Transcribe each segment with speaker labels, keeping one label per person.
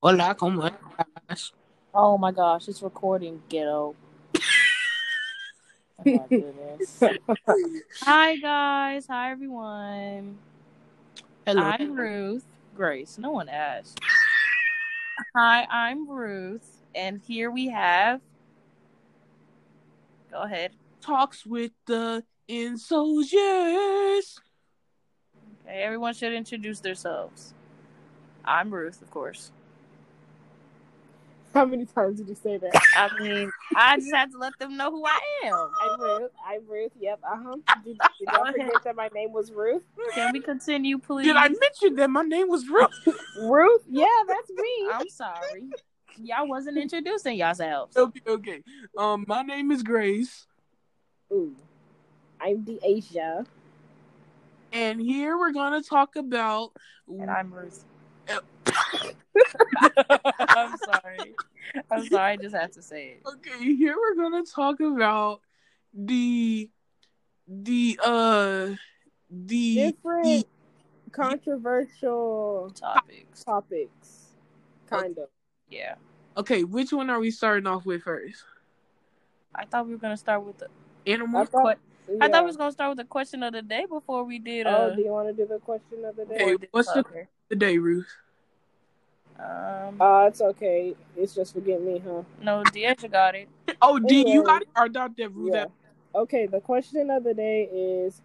Speaker 1: Hola, ¿cómo estás?
Speaker 2: Oh my gosh, it's recording ghetto. Oh. Hi guys, hi everyone.
Speaker 1: Hello.
Speaker 2: I'm Ruth Grace. No one asked. Hi, I'm Ruth, and here we have. Go ahead.
Speaker 1: Talks with the Insoldiers.
Speaker 2: Okay, everyone should introduce themselves. I'm Ruth, of course.
Speaker 3: How many times did you say that?
Speaker 2: I mean, I just had to let them know who I am.
Speaker 3: I'm Ruth. I'm Ruth. Yep. Uh huh. Did, did y'all forget that my name was Ruth?
Speaker 2: Can we continue, please?
Speaker 1: Did I mention that my name was Ruth?
Speaker 3: Ruth? Yeah, that's me.
Speaker 2: I'm sorry. Y'all wasn't introducing yourselves.
Speaker 1: okay, okay. Um, my name is Grace,
Speaker 3: Ooh. I'm Deasia.
Speaker 1: and here we're gonna talk about.
Speaker 2: And I'm Ruth. I'm sorry. I'm sorry. I just had to say it.
Speaker 1: Okay, here we're gonna talk about the the uh the
Speaker 3: Different controversial
Speaker 2: Topics.
Speaker 3: topics. Kind of.
Speaker 2: Yeah.
Speaker 1: okay. Which one are we starting off with first?
Speaker 2: I thought we were gonna start with the.
Speaker 1: Animal.
Speaker 3: I thought,
Speaker 2: I
Speaker 3: yeah.
Speaker 2: thought we was gonna start with the question of the day before we did.
Speaker 3: Oh,
Speaker 2: Uh,
Speaker 3: do you want to do the question of the day?
Speaker 1: Hey,
Speaker 2: before we did
Speaker 1: what's the-
Speaker 2: soccer.
Speaker 1: the day, Ruth.
Speaker 2: Um.
Speaker 3: Uh, it's okay. It's just forget me, huh?
Speaker 2: no, Deja got it.
Speaker 1: Oh, D, you
Speaker 3: Anyway.
Speaker 1: got it? Or not that Ruth?
Speaker 3: Yeah. Okay, the question of the day is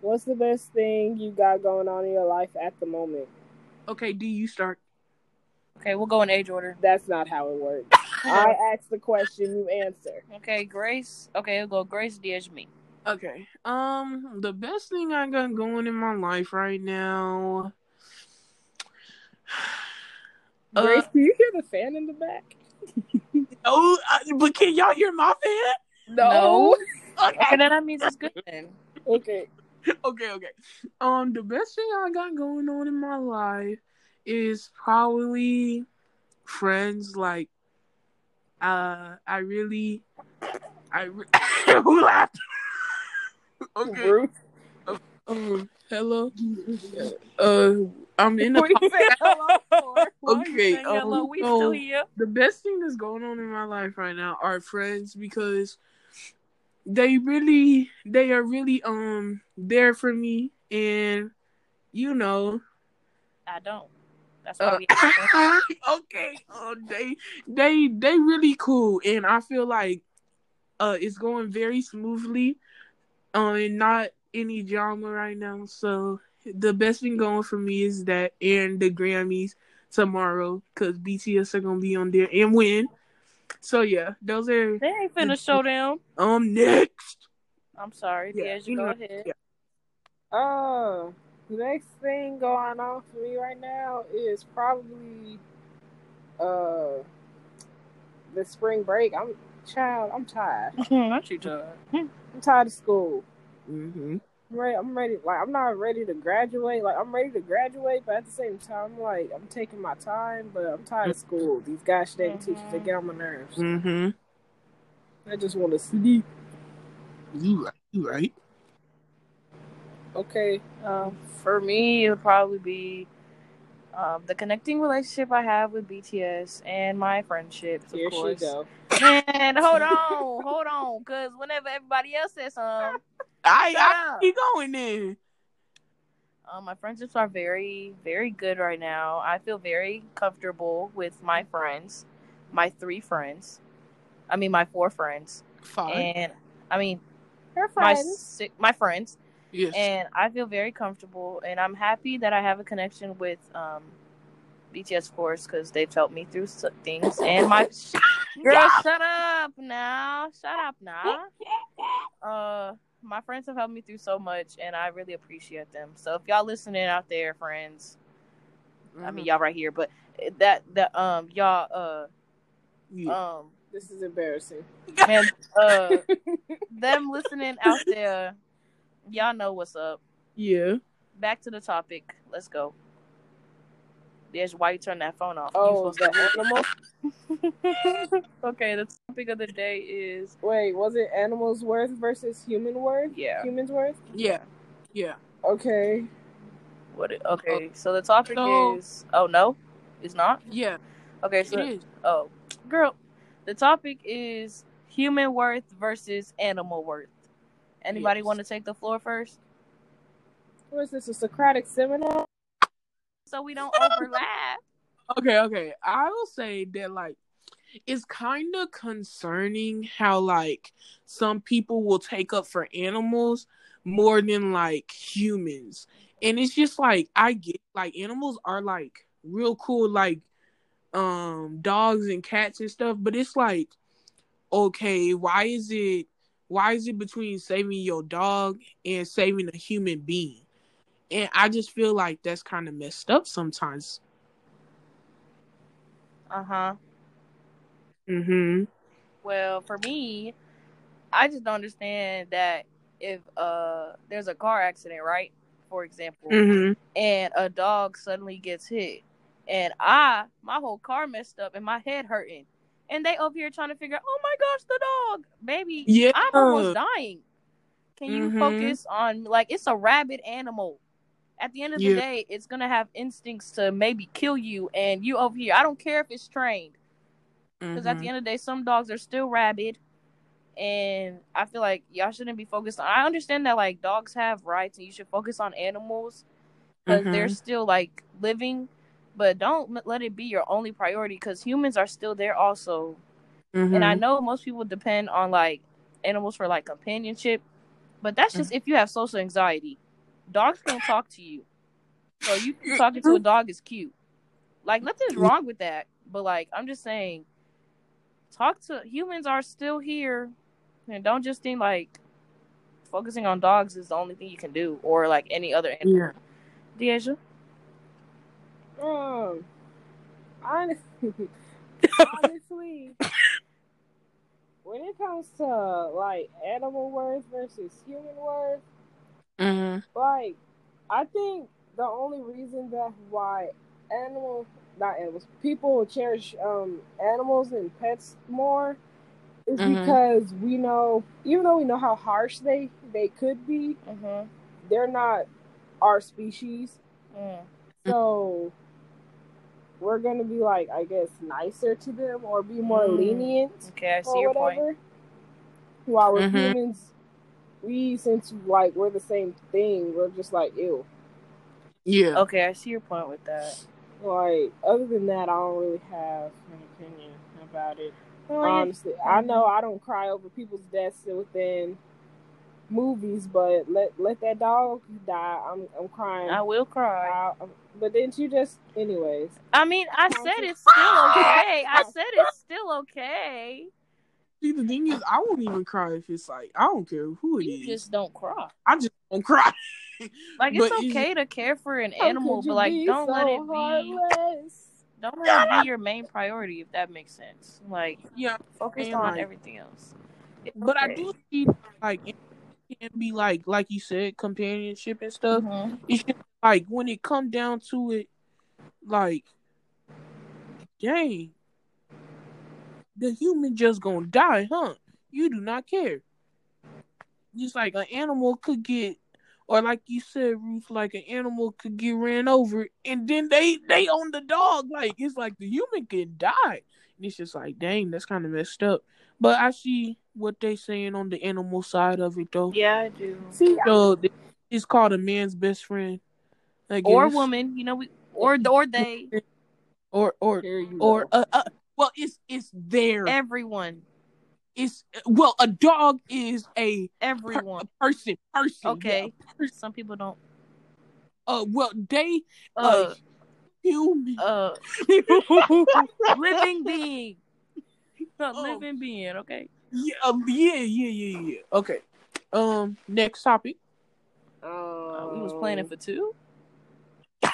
Speaker 3: what's the best thing you got going on in your life at the moment?
Speaker 1: Okay, D, you start.
Speaker 2: Okay, we'll go in age order.
Speaker 3: That's not how it works. I ask the question, you answer.
Speaker 2: Okay, Grace. Okay, we'll go Grace, Deja, me.
Speaker 1: Okay. Um, the best thing I got going in my life right now. Uh,
Speaker 3: Grace, do you hear the fan in the back?
Speaker 1: Oh, uh, but can y'all hear my fan?
Speaker 2: No.
Speaker 1: Okay.
Speaker 2: Okay, then that means it's good then.
Speaker 3: Okay.
Speaker 1: okay, okay. Um, the best thing I got going on in my life is probably friends. Like, uh, I really, I re- who laughed? Okay.
Speaker 3: Ruth.
Speaker 1: Um, hello. Uh, I'm in the.
Speaker 2: hello for?
Speaker 1: Okay,
Speaker 2: saying hello?
Speaker 1: um,
Speaker 2: we
Speaker 1: so-
Speaker 2: still here.
Speaker 1: the best thing that's going on in my life right now are friends because they really they are really um there for me and you know
Speaker 2: I don't. That's why
Speaker 1: uh,
Speaker 2: we.
Speaker 1: okay uh, they they they really cool and I feel like uh it's going very smoothly um and not any drama right now so the best thing going for me is that and the Grammys tomorrow because BTS are gonna be on there and win so yeah those are
Speaker 2: They ain't finna show them.
Speaker 1: um next
Speaker 2: I'm sorry,
Speaker 1: Yeah,
Speaker 2: Deja,
Speaker 1: you
Speaker 2: go
Speaker 1: know-
Speaker 2: ahead.
Speaker 1: yeah.
Speaker 3: Uh, the next thing going on for me right now is probably uh the spring break. I'm child. I'm tired.
Speaker 2: Not you, Todd.
Speaker 3: I'm tired of school.
Speaker 1: mm-hmm.
Speaker 3: I'm ready. I'm ready. Like I'm not ready to graduate. Like I'm ready to graduate, but at the same time, like I'm taking my time. But I'm tired of school. These gosh dang teachers, they get on my nerves.
Speaker 1: Mm-hmm.
Speaker 3: I just want to sleep.
Speaker 1: You right. You right.
Speaker 3: Okay.
Speaker 2: Um, for me, it would probably be um, the connecting relationship I have with BTS and my friendships, of
Speaker 3: Here she
Speaker 2: course.
Speaker 3: go.
Speaker 2: And hold on, hold on, because whenever everybody else says something,
Speaker 1: I, I keep going then.
Speaker 2: um, my friendships are very, very good right now. I feel very comfortable with my friends, my three friends. I mean, my four friends,
Speaker 1: Fine.
Speaker 2: and I mean
Speaker 3: Her
Speaker 2: my
Speaker 3: friends.
Speaker 2: si- my friends.
Speaker 1: yes.
Speaker 2: and I feel very comfortable, and I'm happy that I have a connection with um, BTS, of course, because they've helped me through things. And my girl,
Speaker 1: Yeah.
Speaker 2: shut up now, shut up now. Uh, my friends have helped me through so much, and I really appreciate them. So if y'all listening out there, friends, I
Speaker 1: Mm-hmm.
Speaker 2: mean y'all right here, but that that um y'all uh
Speaker 1: Yeah.
Speaker 2: um
Speaker 3: This is embarrassing.
Speaker 2: man uh them listening out there, y'all know what's up.
Speaker 1: yeah.
Speaker 2: back to the topic. Let's go. There's why you turn that phone off.
Speaker 3: Oh, the animal.
Speaker 2: to- okay, the topic of the day is
Speaker 3: Wait, was it animals worth versus human worth?
Speaker 2: yeah.
Speaker 3: Humans worth.
Speaker 1: Yeah. Yeah.
Speaker 3: Okay.
Speaker 2: What? It, okay, oh. so the topic
Speaker 1: So-
Speaker 2: is oh no. It's not.
Speaker 1: Yeah,
Speaker 2: Okay, so
Speaker 1: it is.
Speaker 2: oh, girl, the topic is human worth versus animal worth. Anybody
Speaker 1: Yes.
Speaker 2: want to take the floor first,
Speaker 3: What is this? A Socratic seminar?
Speaker 2: So we don't overlap?
Speaker 1: Okay, okay. I will say that like it's kind of concerning how like some people will take up for animals more than like humans. And it's just like I get like animals are like real cool like um dogs and cats and stuff, but it's like okay, why is it why is it between saving your dog and saving a human being? And I just feel like that's kind of messed up sometimes.
Speaker 2: Uh huh.
Speaker 1: Mhm.
Speaker 2: Well, for me, I just don't understand that if uh there's a car accident, right? For example,
Speaker 1: Mhm.
Speaker 2: and a dog suddenly gets hit, and I my whole car messed up and my head hurting, and they over here trying to figure, oh my gosh, the dog, baby,
Speaker 1: Yeah.
Speaker 2: I'm almost dying. Can you
Speaker 1: Mhm.
Speaker 2: focus on like it's a rabid animal? At the end of the
Speaker 1: Yeah.
Speaker 2: day, it's gonna have instincts to maybe kill you, and you over here. I don't care if it's trained. Because at the
Speaker 1: Mhm.
Speaker 2: end of the day, some dogs are still rabid, and I feel like y'all shouldn't be focused on. I understand that like dogs have rights, and you should focus on animals because they're
Speaker 1: Mhm.
Speaker 2: still like living, but don't let it be your only priority because humans are still there also. And I
Speaker 1: Mhm.
Speaker 2: know most people depend on like animals for like companionship, but that's just if you have social anxiety. Dogs can't talk to you, so you talking to a dog is cute. Like nothing's wrong with that, but like I'm just saying, talk to humans are still here, and don't just think like focusing on dogs is the only thing you can do, or like any other animal.
Speaker 1: Yeah.
Speaker 2: Deja,
Speaker 3: Um, honestly, honestly, when it comes to like animal words versus human worth,
Speaker 1: Mhm.
Speaker 3: like I think the only reason that why animals, not animals people cherish um animals and pets more is
Speaker 1: Mhm.
Speaker 3: because we know even though we know how harsh they they could be
Speaker 2: mm-hmm.
Speaker 3: they're not our species
Speaker 2: mm.
Speaker 3: so we're gonna be like i guess nicer to them or be more
Speaker 2: Mm.
Speaker 3: lenient
Speaker 2: okay, I see
Speaker 3: or
Speaker 2: your point.
Speaker 3: whatever while with
Speaker 1: Mhm.
Speaker 3: humans we since like we're the same thing we're just like ew
Speaker 1: Yeah.
Speaker 2: Okay, I see your point with that.
Speaker 3: Like, other than that, I don't really have an opinion about it.
Speaker 2: Well, yeah.
Speaker 3: Honestly, I mm-hmm. know I don't cry over people's deaths within movies, but let let that dog die. I'm I'm crying.
Speaker 2: I will cry.
Speaker 3: I- but didn't you just, anyways?
Speaker 2: I mean, I said it's still okay. I said it's still okay.
Speaker 1: See, the thing is, I won't even cry if it's like I don't care who it is.
Speaker 2: You just don't cry.
Speaker 1: I just don't cry.
Speaker 2: Like
Speaker 1: But
Speaker 2: it's
Speaker 1: it's-
Speaker 2: okay to care for an animal, but like don't let it be
Speaker 3: heartless?
Speaker 2: don't let it be your main priority if that makes sense. Like
Speaker 1: yeah,
Speaker 2: focus on
Speaker 1: like-
Speaker 2: everything else. It's
Speaker 1: but I do see like it can be like like you said, companionship and stuff.
Speaker 2: Mhm.
Speaker 1: It's just like when it come down to it, like, dang, the human just gonna die, huh? You do not care. Just like an animal could get, or like you said, Ruth, like an animal could get ran over, and then they they own the dog. Like it's like the human can die, and it's just like, dang, that's kind of messed up. But I see what they saying on the animal side of it, though.
Speaker 2: Yeah, I do.
Speaker 3: See,
Speaker 1: So it's called a man's best friend, I guess.
Speaker 2: Or woman, you know, we or or they,
Speaker 1: or or
Speaker 3: here
Speaker 1: or uh, uh well it's it's there
Speaker 2: everyone,
Speaker 1: it's well a dog is a, per-
Speaker 2: everyone.
Speaker 1: a person person
Speaker 2: Okay.
Speaker 1: yeah, person.
Speaker 2: Some people don't.
Speaker 1: uh well they uh,
Speaker 2: Uh,
Speaker 1: human
Speaker 2: uh, living being, a
Speaker 1: Oh.
Speaker 2: living being. Okay.
Speaker 1: yeah um, yeah yeah yeah yeah okay um next topic
Speaker 2: Uh, we was planning for two.
Speaker 1: I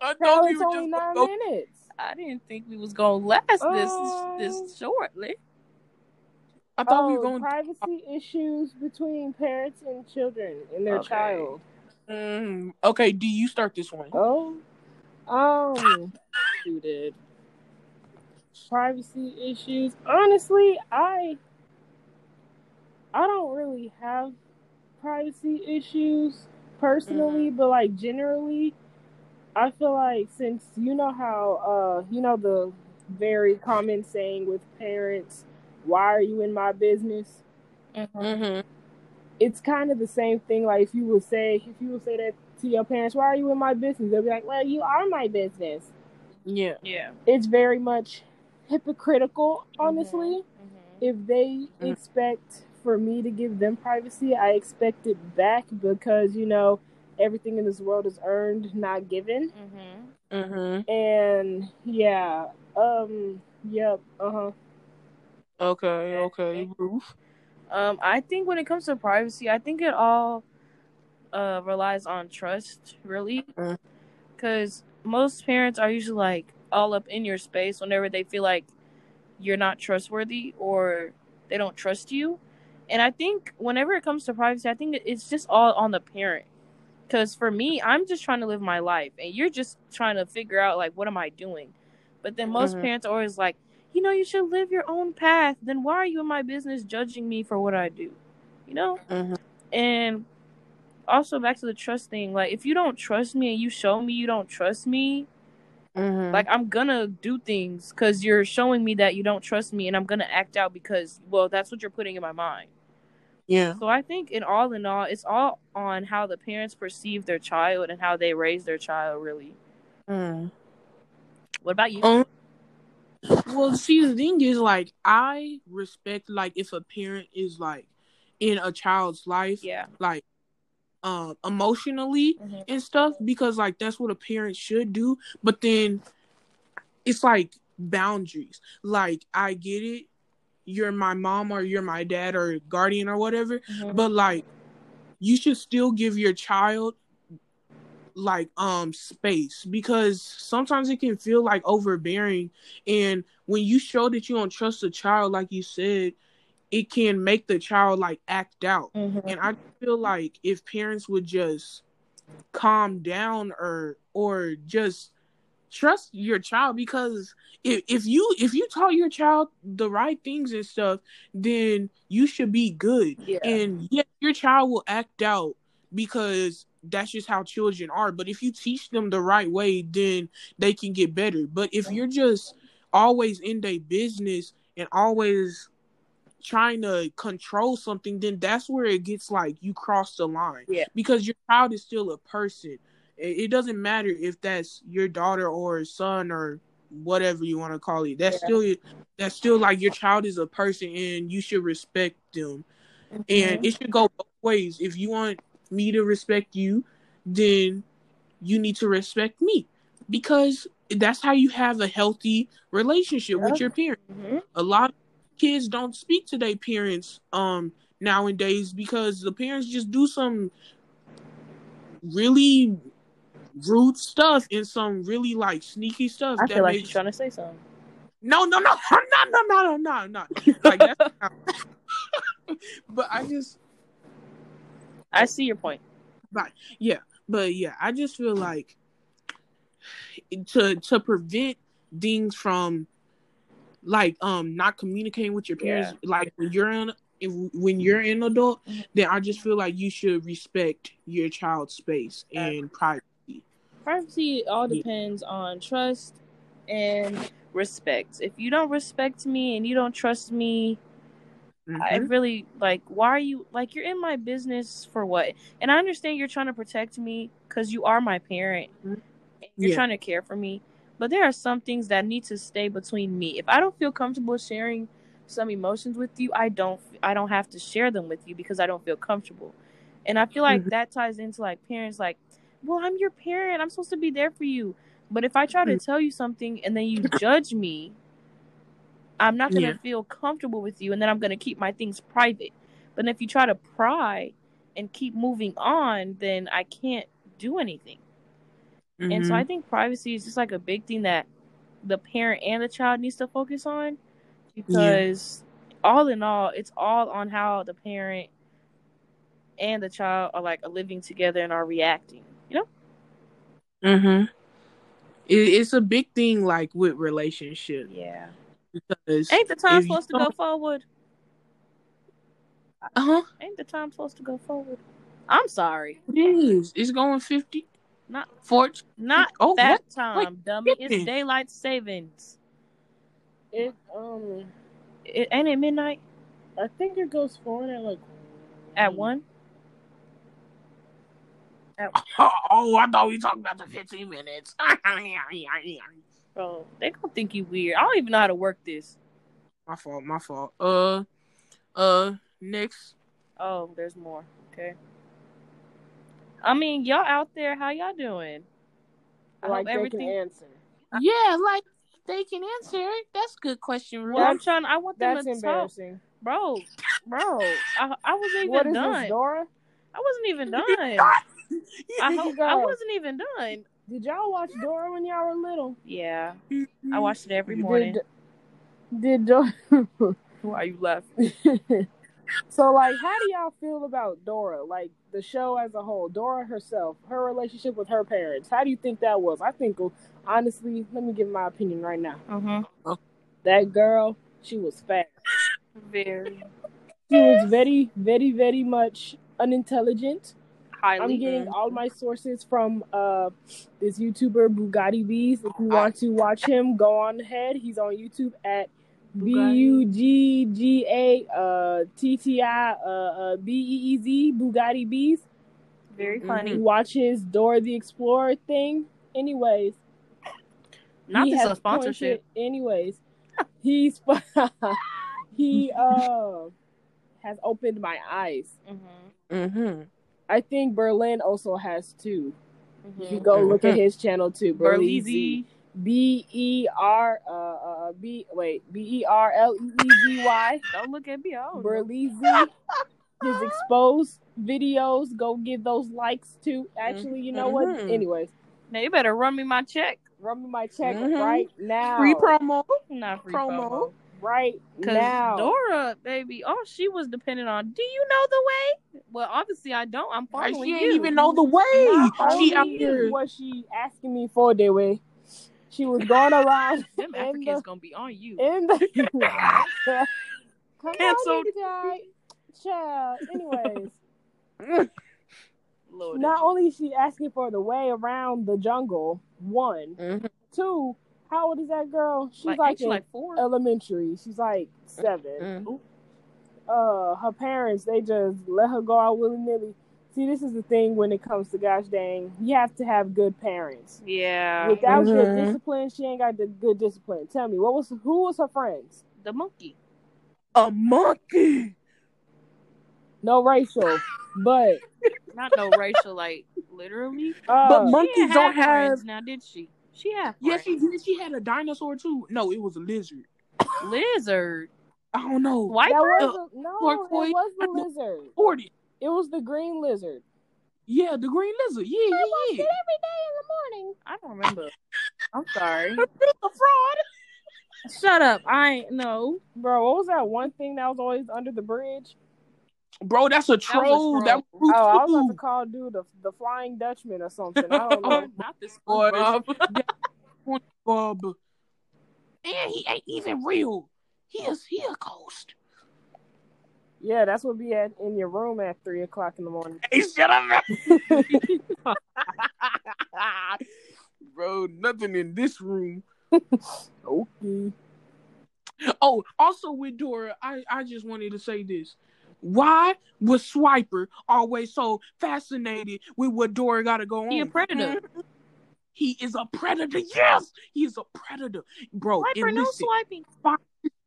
Speaker 3: Hell,
Speaker 1: thought we
Speaker 3: it's only nine minutes.
Speaker 2: I didn't think we was gonna last this
Speaker 3: Oh.
Speaker 2: this shortly.
Speaker 1: I thought
Speaker 3: oh,
Speaker 1: we were going
Speaker 3: privacy issues between parents and children and their
Speaker 2: Okay.
Speaker 3: child.
Speaker 1: mm, okay do you start this one
Speaker 3: Oh, um, you did. Privacy issues. Honestly, I I don't really have privacy issues personally, but like generally, I feel like since you know how uh you know the very common saying with parents, why are you in my business?
Speaker 2: Mm-hmm.
Speaker 1: Mm-hmm.
Speaker 3: It's kind of the same thing. Like if you would say if you would say that to your parents, why are you in my business? They'll be like, well, you are my business.
Speaker 1: Yeah.
Speaker 2: Yeah.
Speaker 3: It's very much hypocritical, honestly.
Speaker 2: Mm-hmm.
Speaker 3: If they
Speaker 1: Mhm.
Speaker 3: expect for me to give them privacy, I expect it back because you know everything in this world is earned, not given.
Speaker 2: Mm-hmm.
Speaker 1: Mm-hmm.
Speaker 3: And yeah, um, yep, uh huh.
Speaker 1: Okay. Okay. Ruth.
Speaker 2: Um, I think when it comes to privacy, I think it all uh relies on trust, really, because most parents are usually like all up in your space whenever they feel like you're not trustworthy or they don't trust you. And I think whenever it comes to privacy, I think it's just all on the parent. Because for me, I'm just trying to live my life, and you're just trying to figure out like what am I doing. But then most
Speaker 1: Mhm.
Speaker 2: parents are always like, you know, you should live your own path. Then why are you in my business judging me for what I do? You know.
Speaker 1: Mm-hmm.
Speaker 2: And also back to the trust thing, like if you don't trust me and you show me you don't trust me,
Speaker 1: Mm-hmm.
Speaker 2: like I'm gonna do things because you're showing me that you don't trust me, and I'm gonna act out because well, that's what you're putting in my mind.
Speaker 1: Yeah.
Speaker 2: So I think in all in all, it's all on how the parents perceive their child and how they raise their child. Really.
Speaker 1: Mm.
Speaker 2: What about you?
Speaker 1: Um, well, see, the thing is, like, I respect, like, if a parent is like in a child's life,
Speaker 2: Yeah.
Speaker 1: like, um, emotionally
Speaker 2: hmm
Speaker 1: and stuff, because like that's what a parent should do. But then it's like boundaries. Like, I get it, you're my mom or you're my dad or guardian or whatever,
Speaker 2: hmm
Speaker 1: but like, you should still give your child like um space because sometimes it can feel like overbearing. And when you show that you don't trust a child like you said it can make the child like act out.
Speaker 2: Hmm
Speaker 1: and i feel like if parents would just calm down or or just trust your child because if, if you if you taught your child the right things and stuff then you should be good
Speaker 2: Yeah.
Speaker 1: and yeah your child will act out because that's just how children are but if you teach them the right way then they can get better but if you're just always in their business and always trying to control something then that's where it gets like you cross the line
Speaker 2: Yeah.
Speaker 1: because your child is still a person it, doesn't matter if that's your daughter or son or whatever you want to call it that's
Speaker 2: Yeah.
Speaker 1: still that's still like your child is a person and you should respect them and
Speaker 2: Mhm.
Speaker 1: it should go both ways. If you want me to respect you, then you need to respect me because that's how you have a healthy relationship
Speaker 2: Yeah.
Speaker 1: with your parents.
Speaker 2: Mhm.
Speaker 1: A lot of kids don't speak to their parents um nowadays because the parents just do some really rude stuff and some really like sneaky stuff
Speaker 2: I
Speaker 1: that
Speaker 2: feel like
Speaker 1: makes
Speaker 2: she's trying to say something.
Speaker 1: no no no no no no no no no like that's but I just
Speaker 2: I see your point.
Speaker 1: yeah but yeah i just feel like to to prevent things from like um not communicating with your parents like when you're in when you're an adult
Speaker 2: Mhm.
Speaker 1: then i just feel like you should respect your child's space and privacy
Speaker 2: Privacy all depends on trust and respect. If you don't respect me and you don't trust me, I
Speaker 1: Mhm.
Speaker 2: really like. Why are you like? You're in my business for what? And I understand you're trying to protect me because you are my parent.
Speaker 1: Mhm.
Speaker 2: And you're
Speaker 1: Yeah.
Speaker 2: trying to care for me, but there are some things that need to stay between me. If I don't feel comfortable sharing some emotions with you, I don't. I don't have to share them with you because I don't feel comfortable. And I feel like
Speaker 1: Mhm.
Speaker 2: that ties into like parents like, well, I'm your parent. I'm supposed to be there for you. But if I try to mm. tell you something and then you judge me, I'm not gonna
Speaker 1: Yeah.
Speaker 2: feel comfortable with you, and then I'm gonna keep my things private. But if you try to pry and keep moving on, then I can't do anything. And so. I mm-hmm. think privacy is just like a big thing that the parent and the child needs to focus on, because all in all, it's all on how the parent and the child are like living together and are reacting. You know?
Speaker 1: Mhm. It, it's a big thing like with relationships
Speaker 2: Yeah.
Speaker 1: because
Speaker 2: Ain't the time supposed to go forward?
Speaker 1: uh-huh
Speaker 2: Ain't the time supposed to go forward? I'm sorry.
Speaker 1: it is it's going 50
Speaker 2: Not
Speaker 1: Fort.
Speaker 2: not
Speaker 1: Oh,
Speaker 2: that
Speaker 1: what?
Speaker 2: time,
Speaker 1: Wait,
Speaker 2: dummy. It's daylight savings.
Speaker 3: It um,
Speaker 2: It, ain't it midnight
Speaker 3: I think it goes forward at like
Speaker 2: at one?
Speaker 1: Oh, oh, I thought we talked about the 15 minutes.
Speaker 2: Bro, they gonna think you weird. I don't even know how to work this.
Speaker 1: my fault. My fault. Uh, uh, next.
Speaker 2: Oh, there's more. Okay. I mean, y'all out there, how y'all doing? I
Speaker 3: like
Speaker 2: hope
Speaker 3: they
Speaker 2: everything.
Speaker 3: can answer.
Speaker 1: Yeah, like they can answer it. That's a good question,
Speaker 2: Well, I'm trying. I want them
Speaker 3: That's
Speaker 2: to talk,
Speaker 3: embarrassing.
Speaker 2: bro. Bro, I, I wasn't
Speaker 3: What
Speaker 2: even
Speaker 3: is
Speaker 2: done.
Speaker 3: this, Dora?
Speaker 2: I wasn't even done. I
Speaker 3: Did
Speaker 2: hope? I wasn't even done.
Speaker 3: Did y'all watch Dora when y'all were little?
Speaker 2: Yeah, I watched it every morning.
Speaker 3: Did Dora?
Speaker 2: Why you laughing?
Speaker 3: so, like, how do y'all feel about Dora? Like the show as a whole, Dora herself, her relationship with her parents. How do you think that was? I think, honestly, let me give my opinion right now.
Speaker 2: Mm-hmm.
Speaker 3: That girl, she was fat.
Speaker 2: Very
Speaker 3: She was very, very, very much unintelligent.
Speaker 2: Highly.
Speaker 3: I'm getting all my sources from uh this YouTuber Bugatti Bees. If you want to watch him, go on ahead. He's on YouTube at B U G G A uh T T I uh uh B E E Z Bugatti Bees.
Speaker 2: very funny.
Speaker 3: Watch his Dora the Explorer thing. Anyways,
Speaker 2: Not
Speaker 3: he
Speaker 2: this
Speaker 3: has
Speaker 2: a sponsorship.
Speaker 3: pointed- anyways, he's he uh has opened my eyes.
Speaker 2: Mm-hmm.
Speaker 1: Mm-hmm.
Speaker 3: I think Berlin also has 2 you
Speaker 2: Mm-hmm.
Speaker 3: go look at his channel too, Berleezy.
Speaker 2: Berleezy.
Speaker 3: B E R uh uh B wait B E R L E E Z Y
Speaker 2: Don't look at me. I.
Speaker 3: Berleezy. His exposed videos, go give those likes too. Actually, you know what?
Speaker 1: Mhm.
Speaker 3: Anyways,
Speaker 2: Now you better run me my check.
Speaker 3: run me my check
Speaker 1: Mhm.
Speaker 3: right now.
Speaker 1: Free promo.
Speaker 2: Not free
Speaker 1: Promo.
Speaker 2: promo.
Speaker 3: Right
Speaker 2: Cause
Speaker 3: now.
Speaker 2: Dora, baby, all she was dependent on. Do you know the way? Well, obviously I don't. I'm
Speaker 1: Like,
Speaker 2: following
Speaker 1: she
Speaker 2: you.
Speaker 1: ain't even know the way.
Speaker 3: Not
Speaker 1: She out
Speaker 3: only
Speaker 1: here.
Speaker 3: was she asking me for the way, she was going around
Speaker 2: Them
Speaker 3: in
Speaker 2: Africans
Speaker 3: the
Speaker 2: gonna be on you.
Speaker 3: in the Come
Speaker 2: Canceled.
Speaker 3: on, child. Anyways.
Speaker 2: Lord,
Speaker 3: Not only is she asking for the way around the jungle, one.
Speaker 1: Mhm.
Speaker 3: Two, how old is that girl? She's
Speaker 2: like,
Speaker 3: like,
Speaker 2: she like four.
Speaker 3: elementary. She's like 7
Speaker 1: Mhm.
Speaker 3: Uh, her parents they just let her go out willy nilly. See, this is the thing when it comes to gosh dang, you have to have good parents.
Speaker 2: yeah,
Speaker 3: Without good
Speaker 1: Mhm.
Speaker 3: discipline, she ain't got the good discipline. Tell me, what was who was her friends?
Speaker 2: the monkey.
Speaker 1: A monkey.
Speaker 3: No racial, but
Speaker 2: Not no racial, like literally.
Speaker 3: uh,
Speaker 1: But monkeys don't
Speaker 2: have
Speaker 1: have.
Speaker 2: friends now, did she? She had
Speaker 1: Yes, she did. She had a dinosaur too. No, it was a lizard.
Speaker 2: lizard.
Speaker 1: I don't know.
Speaker 2: White
Speaker 3: that
Speaker 2: girl?
Speaker 3: a, no,
Speaker 1: Turquoise.
Speaker 3: it was the lizard.
Speaker 1: Forty.
Speaker 3: It was the green lizard.
Speaker 1: Yeah, the green lizard. Yeah,
Speaker 3: I
Speaker 1: yeah,
Speaker 3: watched
Speaker 1: yeah.
Speaker 3: it every day in the morning.
Speaker 2: I don't remember. I'm sorry.
Speaker 1: A fraud.
Speaker 2: Shut up. I ain't no.
Speaker 3: Bro, what was that one thing that was always under the bridge?
Speaker 1: Bro, that's a troll. That
Speaker 2: troll.
Speaker 1: was
Speaker 3: Oh, I was about to call dude the, the Flying Dutchman or something. I don't know.
Speaker 2: not this
Speaker 1: Boy.
Speaker 2: Bob.
Speaker 1: Bob. And he ain't even real. He is he a ghost.
Speaker 3: yeah, that's what be at in your room at three o'clock in the morning.
Speaker 1: Hey, shut up, bro. bro, nothing in this room.
Speaker 3: Okay.
Speaker 1: Oh, also with Dora, I, I just wanted to say this. Why was Swiper always so fascinated with what Dora got to go on?
Speaker 2: He a predator. Mm-hmm.
Speaker 1: He is a predator. Yes, he is a predator, bro.
Speaker 2: Swiper,
Speaker 1: and
Speaker 2: no
Speaker 1: listen,
Speaker 2: swiping.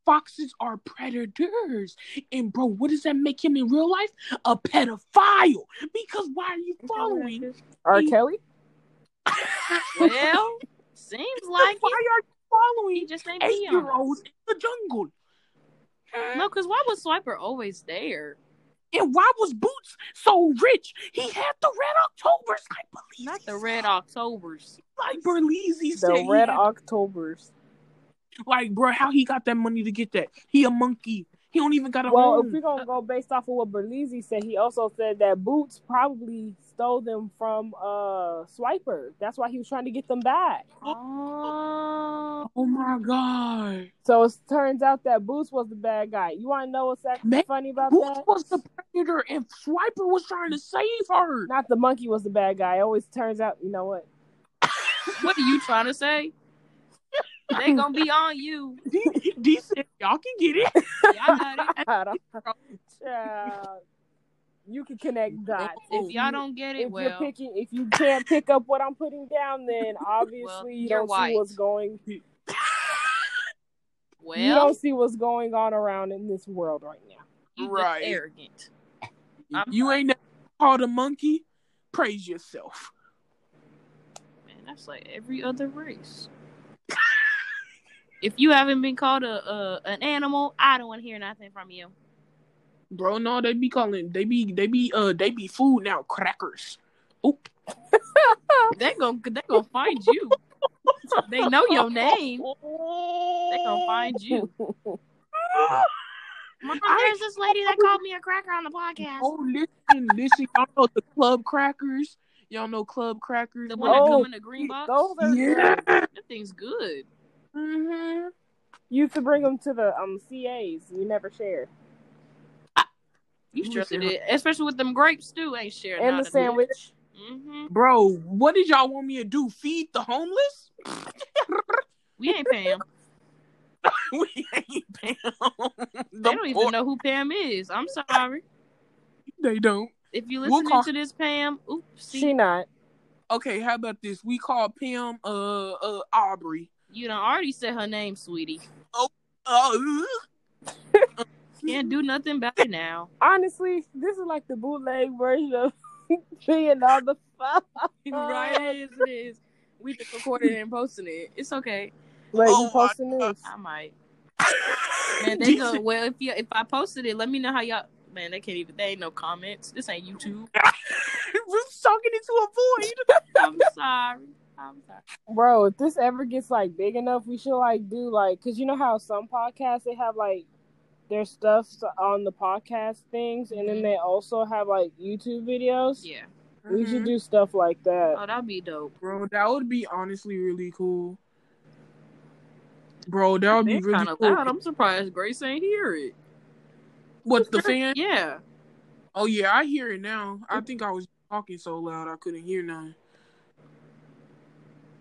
Speaker 1: foxes are predators, and bro, what does that make him in real life? A pedophile. Because why are you following?
Speaker 3: R.
Speaker 1: He-
Speaker 3: Kelly?
Speaker 2: Well, seems like
Speaker 1: why
Speaker 2: it.
Speaker 1: are you
Speaker 2: He
Speaker 1: following
Speaker 2: just ain't
Speaker 1: eight
Speaker 2: be
Speaker 1: year
Speaker 2: on.
Speaker 1: olds in the jungle?
Speaker 2: No, because why was Swiper always there?
Speaker 1: And why was Boots so rich? He had the Red Octobers, I believe.
Speaker 2: Not the. Red Octobers.
Speaker 1: Like Berleezy said.
Speaker 3: The Red Octobers.
Speaker 1: like, bro, how he got that money to get that? He a monkey. He don't even got a
Speaker 3: Well,
Speaker 1: home.
Speaker 3: if we're gonna go based off of what Berleezy said, he also said that Boots probably stole them from uh Swiper. That's why he was trying to get them back.
Speaker 2: Oh,
Speaker 1: oh my god.
Speaker 3: So it turns out that Boots was the bad guy. You want to know what's actually
Speaker 1: Man,
Speaker 3: funny about
Speaker 1: Boots
Speaker 3: that?
Speaker 1: was the predator and Swiper was trying to save her.
Speaker 3: Not the monkey was the bad guy. It always turns out, you know what?
Speaker 2: what are you trying to say? They gonna be on you.
Speaker 1: D, D y'all can get it.
Speaker 2: Y'all got it.
Speaker 3: I don't- Child, you can connect dots.
Speaker 2: If y'all don't get it,
Speaker 3: if
Speaker 2: it,
Speaker 3: you're picking, if you can't pick up what I'm putting down, then obviously you
Speaker 2: you're
Speaker 3: don't
Speaker 2: white.
Speaker 3: see what's going.
Speaker 2: Well, you
Speaker 3: don't see what's going on around in this world right now.
Speaker 2: you
Speaker 1: Right.
Speaker 2: arrogant. I'm
Speaker 1: you ain't never called a monkey. Praise yourself.
Speaker 2: Man, that's like every other race. If you haven't been called a, a an animal, I don't want to hear nothing from you.
Speaker 1: Bro, no, they be calling they be they be uh they be food now, crackers. Oh
Speaker 2: They gon' they gonna find you. They know your name. They gonna find you. Mom, there's this lady that called me a cracker on the podcast.
Speaker 1: Oh listen, listen, y'all know the club crackers? Y'all know club crackers?
Speaker 2: The one that
Speaker 3: Oh,
Speaker 2: come in the green box.
Speaker 3: Those are
Speaker 1: Yeah.
Speaker 2: That thing's good.
Speaker 1: Mm-hmm.
Speaker 3: You used to bring them to the um CAs. You never shared.
Speaker 2: You
Speaker 1: Who
Speaker 2: sure
Speaker 1: said-
Speaker 2: did, especially with them grapes too. Ain't sharing
Speaker 3: And the sandwich.
Speaker 2: Mm-hmm.
Speaker 1: Bro, what did y'all want me to do? Feed the homeless?
Speaker 2: We ain't Pam.
Speaker 1: we ain't Pam.
Speaker 2: They don't even know who Pam is. I'm sorry.
Speaker 1: They don't.
Speaker 2: If you
Speaker 1: We'll
Speaker 2: listening
Speaker 1: call-
Speaker 2: to this, Pam, oopsie.
Speaker 3: She not.
Speaker 1: Okay, how about this? We call Pam uh uh Aubrey.
Speaker 2: You done already said her name, sweetie.
Speaker 1: Oh, oh.
Speaker 2: Can't do nothing about it now.
Speaker 3: Honestly, this is like the bootleg version of being on the phone.
Speaker 2: right, it is. It is. We just recorded it and posting it. It's okay.
Speaker 3: Like
Speaker 1: Oh
Speaker 3: you posting this.
Speaker 2: I might. Man, they go. Well, if you if I posted it, let me know how y'all. Man, they can't even. They ain't no comments. This ain't YouTube.
Speaker 1: Ruth's talking into a void.
Speaker 2: I'm sorry. I'm sorry.
Speaker 3: Bro, if this ever gets like big enough, we should like do like because you know how some podcasts they have like their stuff on the podcast things, and then
Speaker 2: Mhm.
Speaker 3: they also have like YouTube videos.
Speaker 2: Yeah.
Speaker 3: We should do stuff like that.
Speaker 2: Oh, that'd be dope.
Speaker 1: Bro, that would be honestly really cool. Bro, that would be
Speaker 2: They're
Speaker 1: really
Speaker 2: kind of
Speaker 1: cool.
Speaker 2: loud. I'm surprised Grace ain't hear it.
Speaker 1: What the fan?
Speaker 2: Yeah.
Speaker 1: Oh yeah, I hear it now. I think I was talking so loud I couldn't hear nothing.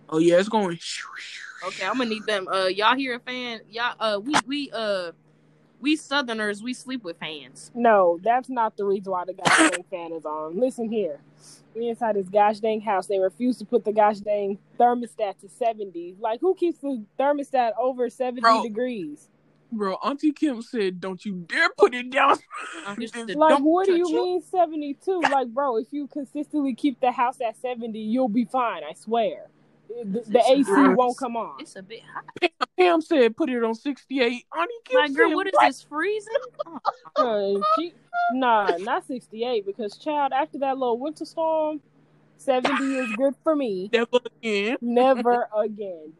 Speaker 1: Oh yeah, it's going.
Speaker 2: Okay, I'm gonna need them. Uh, y'all hear a fan? Y'all, uh, we we uh, we Southerners, we sleep with fans.
Speaker 3: No, that's not the reason why the gosh dang fan is on. Listen here. We inside this gosh dang house. They refuse to put the gosh dang thermostat to 70. Like, who keeps the thermostat over 70
Speaker 1: Bro.
Speaker 3: degrees?
Speaker 1: Bro, Auntie Kim said, "Don't you dare put it down."
Speaker 2: I'm just
Speaker 1: It's-
Speaker 2: the-
Speaker 3: Like, what do you
Speaker 2: it.
Speaker 3: mean 72? Like, bro, if you consistently keep the house at 70, you'll be fine, I swear. The, the AC
Speaker 1: gross.
Speaker 3: won't come on.
Speaker 2: It's a bit hot.
Speaker 1: Pam said, "Put it on 68." Auntie Kim
Speaker 2: Like, girl,
Speaker 1: said,
Speaker 2: what is this freezing? Oh,
Speaker 3: Uh, she, nah, not 68, because, child, after that little winter storm, 70 is good for me.
Speaker 1: Never again,
Speaker 3: Never again.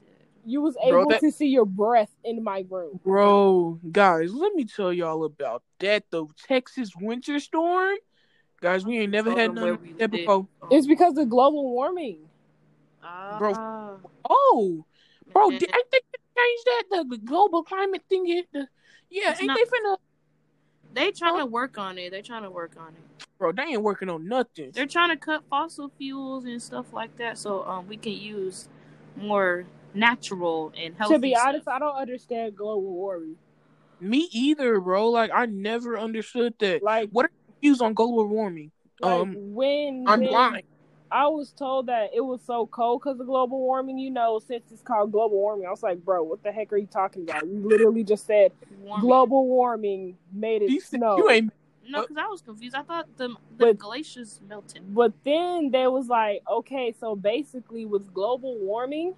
Speaker 3: You was
Speaker 1: Bro,
Speaker 3: able
Speaker 1: that-
Speaker 3: to see your breath in my room.
Speaker 1: bro. Guys, let me tell y'all about that. The Texas winter storm. Guys, we ain't never had
Speaker 2: them
Speaker 1: none of that before.
Speaker 3: It's because of global warming.
Speaker 1: Bro.
Speaker 2: Ah,
Speaker 1: Oh, bro,
Speaker 2: man.
Speaker 1: did, ain't they finna change that? The, the global climate thing. is- The, yeah,
Speaker 2: It's
Speaker 1: ain't
Speaker 2: not-
Speaker 1: they finna?
Speaker 2: they trying to work on it. They're trying to work on it.
Speaker 1: Bro, they ain't working on nothing.
Speaker 2: They're trying to cut fossil fuels and stuff like that, so um, we can use more natural and healthy.
Speaker 3: to be honest. I don't understand global warming.
Speaker 1: Me either, bro. Like I never understood that.
Speaker 3: Like,
Speaker 1: What are your views on global warming?
Speaker 3: like
Speaker 1: um,
Speaker 3: when,
Speaker 1: I'm
Speaker 3: when
Speaker 1: blind.
Speaker 3: I was told that it was so cold because of global warming, you know, since it's called global warming, I was like, bro, what the heck are you talking about? You literally just said
Speaker 2: Warming.
Speaker 3: global warming made it
Speaker 1: You, said-
Speaker 3: snow.
Speaker 1: you ain't.
Speaker 2: No, because I was confused. I thought the the
Speaker 3: But-
Speaker 2: glaciers melted.
Speaker 3: But then there was like, okay, so basically with global warming,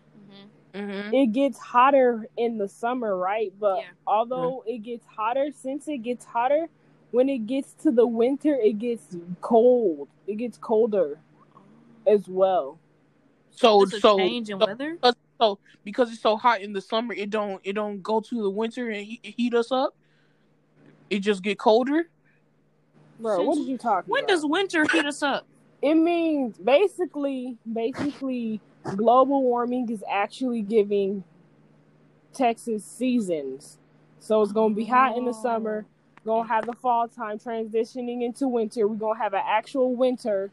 Speaker 2: hmm
Speaker 1: Mhm.
Speaker 3: it gets hotter in the summer, right? But
Speaker 2: Yeah.
Speaker 3: although it gets hotter, since it gets hotter, when it gets to the winter, it gets cold. It gets colder as well.
Speaker 1: So
Speaker 2: It's a
Speaker 1: so
Speaker 2: change in
Speaker 1: so,
Speaker 2: weather.
Speaker 1: so because it's so hot in the summer, it don't it don't go to the winter and heat, heat us up. it just get colder.
Speaker 3: Bro, what are you talking
Speaker 2: When
Speaker 3: about?
Speaker 2: does winter heat us up?
Speaker 3: it means basically basically global warming is actually giving Texas seasons. So it's gonna be hot in the summer, oh. gonna have the fall time transitioning into winter. We're gonna have an actual winter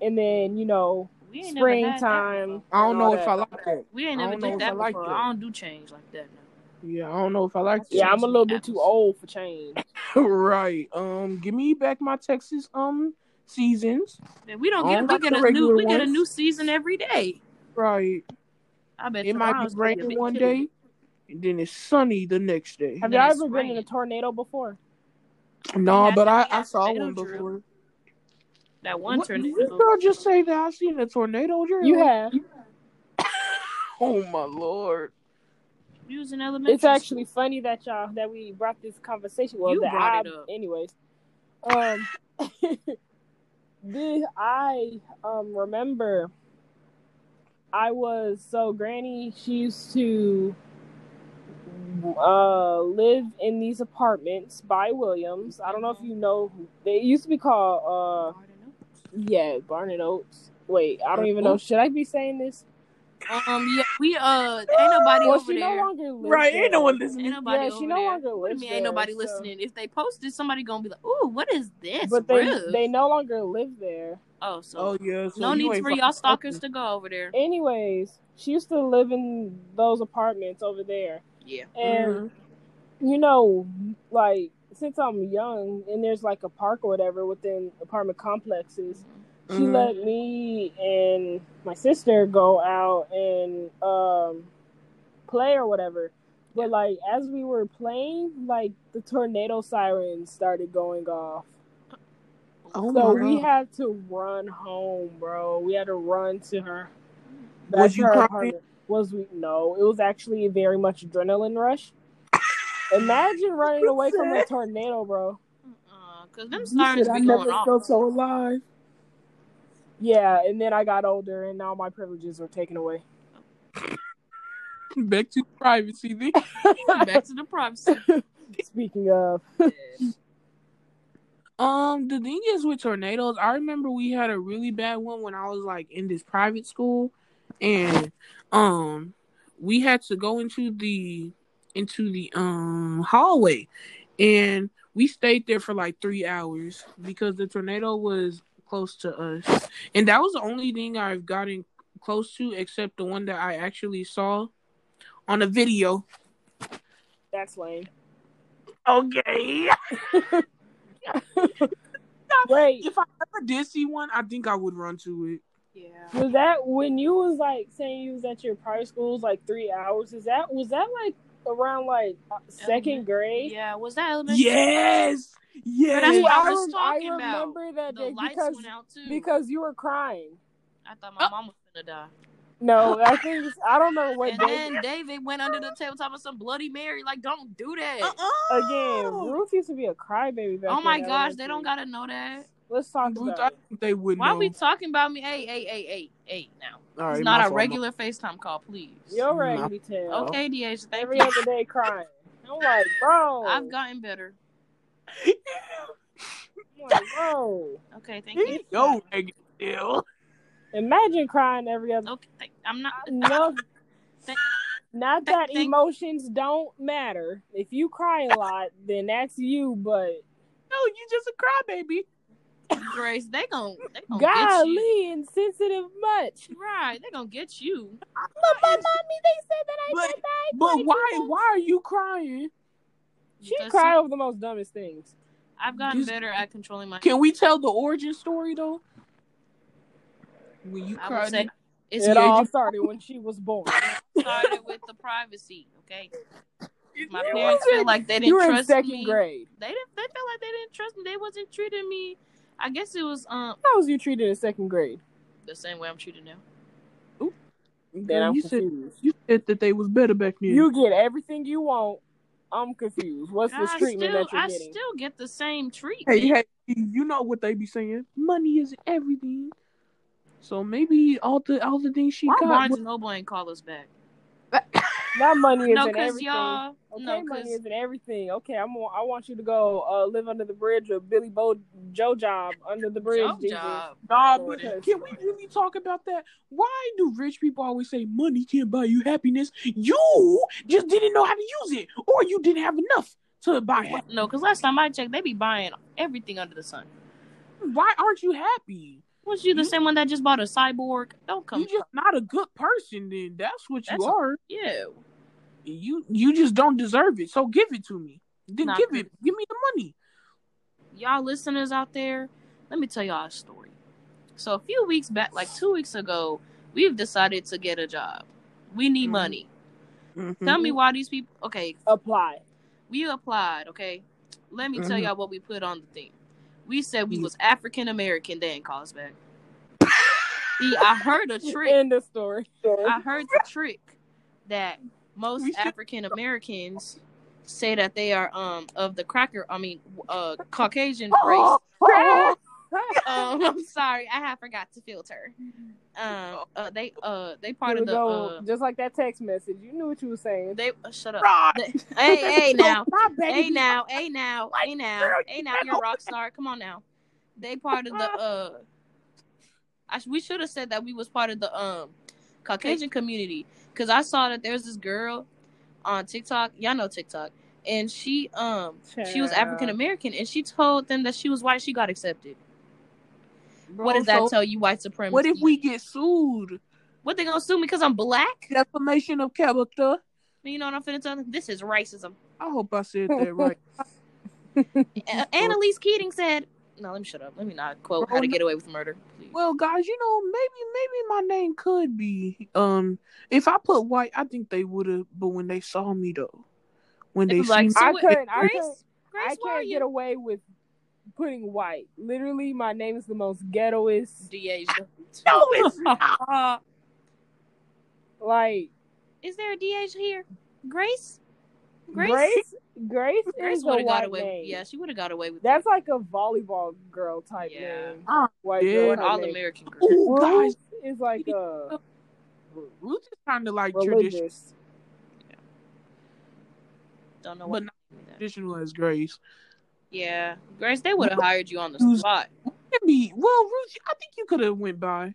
Speaker 3: and then, you know,
Speaker 2: We ain't never had that
Speaker 3: springtime.
Speaker 1: I don't know if
Speaker 3: that.
Speaker 1: I like that.
Speaker 2: We ain't
Speaker 1: I
Speaker 2: never
Speaker 1: don't
Speaker 2: did that
Speaker 1: I like
Speaker 2: before.
Speaker 1: that.
Speaker 2: I don't do change like that now.
Speaker 1: Yeah, I don't know if I like that.
Speaker 3: Yeah, I'm a little bit too old for change.
Speaker 1: right. Um, give me back my Texas um seasons.
Speaker 2: Man, we don't get
Speaker 1: don't
Speaker 2: we get a
Speaker 1: regular
Speaker 2: new we get a new season every day.
Speaker 1: Right.
Speaker 2: I bet
Speaker 1: It might be raining one
Speaker 2: chilly.
Speaker 1: day, and then it's sunny the next day.
Speaker 3: Have y'all
Speaker 2: it's
Speaker 3: ever been in a tornado before?
Speaker 1: No,
Speaker 2: had-
Speaker 1: but I, I saw
Speaker 2: tornado
Speaker 1: one
Speaker 2: drill.
Speaker 1: Before.
Speaker 2: That one
Speaker 1: What, did this just say that I've seen a tornado drill?
Speaker 3: You have.
Speaker 1: Oh my lord.
Speaker 2: We was in elementary.
Speaker 3: It's actually funny that y'all that we brought this conversation. Well,
Speaker 2: You
Speaker 3: that
Speaker 2: brought
Speaker 3: I,
Speaker 2: it up.
Speaker 3: anyways. Um, this I um remember. I was so Granny. She used to uh live in these apartments by Williams. I don't know if you know. They used to be called uh yeah Barnett Oaks. Wait, I don't even know. Should I be saying this?
Speaker 2: Um, yeah, we uh, ain't nobody
Speaker 3: well,
Speaker 2: over
Speaker 3: she
Speaker 2: there.
Speaker 3: no longer
Speaker 1: Right,
Speaker 3: there.
Speaker 1: ain't no one listening.
Speaker 2: Ain't nobody
Speaker 3: Yeah,
Speaker 2: over
Speaker 3: she no
Speaker 2: there.
Speaker 3: longer
Speaker 2: What do mean ain't
Speaker 3: there,
Speaker 2: nobody
Speaker 3: so-
Speaker 2: listening? If they posted, somebody gonna be like, "Ooh, what is this?"
Speaker 3: But they
Speaker 2: Rude.
Speaker 3: they no longer live there.
Speaker 2: oh, so
Speaker 1: Oh yeah. So
Speaker 2: no
Speaker 1: you
Speaker 2: need for y'all stalkers
Speaker 1: fucking-
Speaker 2: to go over there.
Speaker 3: Anyways, she used to live in those apartments over there.
Speaker 2: Yeah.
Speaker 3: And you know, like since I'm young and there's like a park or whatever within apartment complexes, she
Speaker 1: Mhm.
Speaker 3: let me and my sister go out and um play or whatever. But like as we were playing, like the tornado sirens started going off.
Speaker 1: Oh
Speaker 3: So we
Speaker 1: God.
Speaker 3: had to run home, bro. We had to run to her.
Speaker 1: Was
Speaker 3: to
Speaker 1: you
Speaker 3: her apartment. Was we? No, it was actually a very much adrenaline rush. Imagine running away from a tornado, bro.
Speaker 2: Uh, Cause them sirens
Speaker 1: said I
Speaker 2: be going
Speaker 1: never
Speaker 2: off.
Speaker 1: felt so alive.
Speaker 3: Yeah, and then I got older, and now my privileges were taken away.
Speaker 1: Back to privacy. Then.
Speaker 2: Back to the privacy.
Speaker 3: Speaking of,
Speaker 1: Um, the thing is with tornadoes, I remember we had a really bad one when I was like in this private school, and um, we had to go into the into the um hallway, and we stayed there for like three hours because the tornado was close to us, and that was the only thing I've gotten close to, except the one that I actually saw on a video.
Speaker 3: that's lame.
Speaker 1: Okay.
Speaker 3: Wait,
Speaker 1: If I ever did see one, I think I would run to it.
Speaker 2: Yeah.
Speaker 3: was that when you was like saying you was at your private schools like three hours? Is that was that like around like uh, second grade?
Speaker 2: Yeah. Was that elementary?
Speaker 1: Yes. Yes.
Speaker 2: That's what I
Speaker 3: I,
Speaker 2: was
Speaker 3: rem-
Speaker 2: talking
Speaker 3: I
Speaker 2: about.
Speaker 3: remember that
Speaker 2: The
Speaker 3: day because
Speaker 2: went out too.
Speaker 3: because you were crying.
Speaker 2: I thought my
Speaker 1: Oh.
Speaker 2: mom was gonna die.
Speaker 3: No, I think it's- I don't know what
Speaker 2: And
Speaker 3: day.
Speaker 2: then David went under the table talking about some Bloody Mary. Like, don't do that.
Speaker 1: Uh-uh.
Speaker 3: Again, Ruth used to be a crybaby back
Speaker 2: oh my gosh, they don't gotta know that.
Speaker 3: Let's talk
Speaker 1: Ruth, I
Speaker 3: about it.
Speaker 1: think they would
Speaker 2: Why
Speaker 1: know.
Speaker 2: are we talking about me? Hey, hey, hey, hey, hey, now.
Speaker 1: All
Speaker 2: it's
Speaker 1: right,
Speaker 2: not a
Speaker 1: fault,
Speaker 2: regular FaceTime call, please.
Speaker 3: Your
Speaker 1: Mm,
Speaker 3: raggedy tail.
Speaker 2: Okay, DH, thank you.
Speaker 3: Every
Speaker 2: you.
Speaker 3: other day crying. I'm like, bro.
Speaker 2: I've gotten better.
Speaker 3: I'm like, bro.
Speaker 2: Okay, thank
Speaker 1: Here
Speaker 2: you.
Speaker 1: you go, Megan
Speaker 3: Imagine crying every other.
Speaker 2: Okay, thank, I'm not.
Speaker 3: No,
Speaker 2: Thank-
Speaker 3: not that
Speaker 2: thank-
Speaker 3: emotions don't matter. If you cry a lot, then that's you. But
Speaker 1: No, you just a crybaby.
Speaker 2: Grace, they gon' they gon' get you.
Speaker 3: golly, insensitive much.
Speaker 2: Right, they gonna get you.
Speaker 3: But my mommy, they said that I
Speaker 1: But-
Speaker 3: said that. I
Speaker 1: But
Speaker 3: cried
Speaker 1: why?
Speaker 3: too much.
Speaker 1: Why are you crying?
Speaker 3: She
Speaker 2: Because
Speaker 3: cried over the most dumbest things.
Speaker 2: I've gotten
Speaker 1: Just-
Speaker 2: better at controlling my.
Speaker 1: Can we tell the origin story though? When you
Speaker 2: I
Speaker 1: cried,
Speaker 2: say it's
Speaker 3: it
Speaker 1: yeah,
Speaker 3: all
Speaker 1: you-
Speaker 3: started when she was born.
Speaker 2: started with the privacy. Okay, my
Speaker 1: You
Speaker 2: parents
Speaker 1: wasn't-
Speaker 2: feel like they didn't
Speaker 3: were in
Speaker 2: trust
Speaker 3: second
Speaker 2: me.
Speaker 3: grade.
Speaker 2: They didn't. They felt like they didn't trust me. They wasn't treating me. I guess it was um
Speaker 3: How was you treated in second grade?
Speaker 2: the same way I'm treated now.
Speaker 3: Then I'm
Speaker 1: you said
Speaker 3: confused.
Speaker 1: you said that they was better back then.
Speaker 3: You get everything you want. I'm confused. What's the treatment
Speaker 2: still,
Speaker 3: that you're
Speaker 2: I
Speaker 3: getting?
Speaker 2: still get the same treatment.
Speaker 1: hey, hey, you know what they be saying? Money is everything. So maybe all the all the things she
Speaker 2: Why
Speaker 1: got.
Speaker 2: Barnes and Noble ain't call us back?
Speaker 3: Not money
Speaker 2: no,
Speaker 3: isn't
Speaker 2: because
Speaker 3: everything.
Speaker 2: y'all.
Speaker 3: Okay,
Speaker 2: no,
Speaker 3: money isn't everything. Okay, I'm. I want you to go uh, live under the bridge with Billy Bo Joe Job under the bridge.
Speaker 2: job,
Speaker 3: DJ.
Speaker 2: job.
Speaker 1: Nah,
Speaker 3: Lord,
Speaker 1: but can we really talk about that? Why do rich people always say money can't buy you happiness? You just didn't know how to use it, or you didn't have enough to buy happiness.
Speaker 2: No, because last time I checked, they be buying everything under the sun.
Speaker 1: Why aren't you happy?
Speaker 2: Was you the
Speaker 1: You-
Speaker 2: same one that just bought a cyborg? Don't come.
Speaker 1: You're just not a good person. Then that's what you
Speaker 2: That's a-
Speaker 1: are.
Speaker 2: yeah.
Speaker 1: You you just don't deserve it. So give it to me. Then
Speaker 2: Not
Speaker 1: give
Speaker 2: good.
Speaker 1: it. Give me the money.
Speaker 2: Y'all listeners out there, let me tell y'all a story. So a few weeks back, like two weeks ago, we've decided to get a job. We need
Speaker 1: Mhm.
Speaker 2: money.
Speaker 1: Mhm.
Speaker 2: Tell me why these people. Okay,
Speaker 3: Apply.
Speaker 2: we applied. Okay, let me tell
Speaker 1: Mhm.
Speaker 2: y'all what we put on the thing. We said we was African American. They ain't call us back. See, I heard a trick.
Speaker 3: End of story.
Speaker 2: I heard the trick that most African Americans say that they are um of the cracker. I mean, uh, Caucasian race. Um, I'm sorry, I have forgot to filter. Um, uh, they uh they part
Speaker 3: Here
Speaker 2: of the
Speaker 3: go.
Speaker 2: uh
Speaker 3: Just like that text message. You knew what you were saying.
Speaker 2: they uh, shut up. They- hey hey now hey now hey now hey now hey now you're a rock star. Come on now. They part of the uh. I, sh- we should have said that we was part of the um Caucasian community because I saw that there's this girl on TikTok. Y'all know TikTok, and she um she was African American, and she told them that she was white. She got accepted.
Speaker 1: Bro,
Speaker 2: what does that tell you, white supremacy?
Speaker 1: What if we get sued?
Speaker 2: What they gonna sue me because I'm black?
Speaker 1: Defamation of character.
Speaker 2: You know what I'm finna tell them? This is racism.
Speaker 1: I hope I said that right.
Speaker 2: Annalise Keating said, "No, let me shut up. Let me not quote
Speaker 1: Bro,
Speaker 2: How to Get Away with Murder." Please.
Speaker 1: Well, guys, you know, maybe maybe my name could be um if I put white, I think they would have but when they saw me though. When
Speaker 2: They
Speaker 1: they see
Speaker 2: like,
Speaker 1: me,
Speaker 2: so
Speaker 3: I
Speaker 2: what-
Speaker 3: couldn't- I
Speaker 2: Grace,
Speaker 3: couldn't-
Speaker 2: Grace,
Speaker 3: I
Speaker 2: why are
Speaker 3: can't
Speaker 2: you
Speaker 3: get away with putting white. Literally, my name is the most ghettoest.
Speaker 2: DH?
Speaker 1: No, it's not.
Speaker 3: Like
Speaker 2: Is there a DH here? Grace? Grace?
Speaker 3: Grace. Grace,
Speaker 2: Grace
Speaker 3: is
Speaker 2: would
Speaker 3: a
Speaker 2: have got
Speaker 3: white
Speaker 2: away.
Speaker 3: name.
Speaker 2: Yeah, she would have got away with
Speaker 3: That's like a volleyball girl type
Speaker 2: Yeah.
Speaker 3: name.
Speaker 1: Ah,
Speaker 3: White
Speaker 1: yeah.
Speaker 3: girl
Speaker 2: an all
Speaker 3: name.
Speaker 2: American girl.
Speaker 1: Ooh, guys,
Speaker 3: Ruth is like a
Speaker 1: Ruth is kind of like traditional,
Speaker 3: religious.
Speaker 2: Don't know
Speaker 1: but
Speaker 2: what.
Speaker 1: not traditional as Grace.
Speaker 2: Yeah, Grace, they would have hired you on the
Speaker 1: Who's-
Speaker 2: spot.
Speaker 1: Can be well, Ruth. I think you could have went by.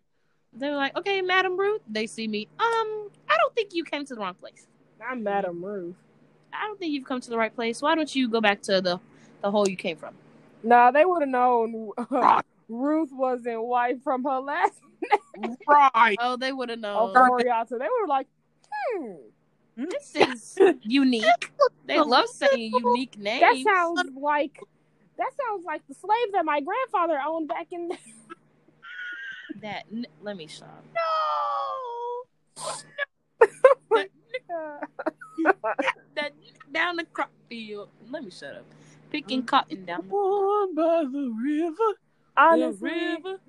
Speaker 2: They were like, "Okay, Madam Ruth." They see me. Um, I don't think you came to the wrong place.
Speaker 3: I'm Madam Ruth.
Speaker 2: I don't think you've come to the right place. Why don't you go back to the the hole you came from?
Speaker 3: Nah, they would have known
Speaker 1: Right.
Speaker 3: Ruth wasn't white from her last name.
Speaker 1: right.
Speaker 2: Oh, they would have
Speaker 3: oh,
Speaker 2: known.
Speaker 3: Oriata. They were like, hmm,
Speaker 2: This is unique. They love saying unique names.
Speaker 3: that sounds like that sounds like the slave that my grandfather owned back in.
Speaker 2: that. n- Let me stop.
Speaker 1: No.
Speaker 2: That down the crop field. Let me shut up. Picking mm. cotton down the,
Speaker 1: Born by the river.
Speaker 2: On
Speaker 3: the
Speaker 2: river.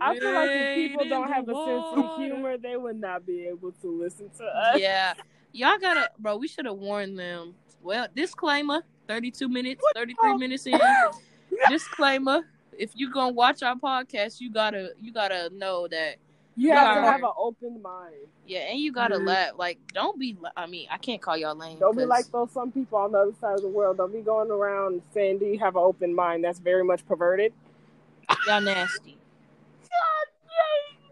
Speaker 3: I feel like if people don't have
Speaker 2: the
Speaker 3: a sense of humor, they would not be able to listen to us.
Speaker 2: Yeah, y'all gotta, bro. We should have warned them. Well, disclaimer: thirty-two minutes, thirty-three minutes in. disclaimer: If you gonna watch our podcast, you gotta, you gotta know that.
Speaker 3: You have to have an open mind.
Speaker 2: Yeah, and you gotta
Speaker 1: Mhm.
Speaker 2: laugh. Like, don't be. I mean, I can't call y'all lame.
Speaker 3: Don't be like those some people on the other side of the world. Don't be going around saying, "Do you have an open mind?" That's very much perverted.
Speaker 2: y'all nasty.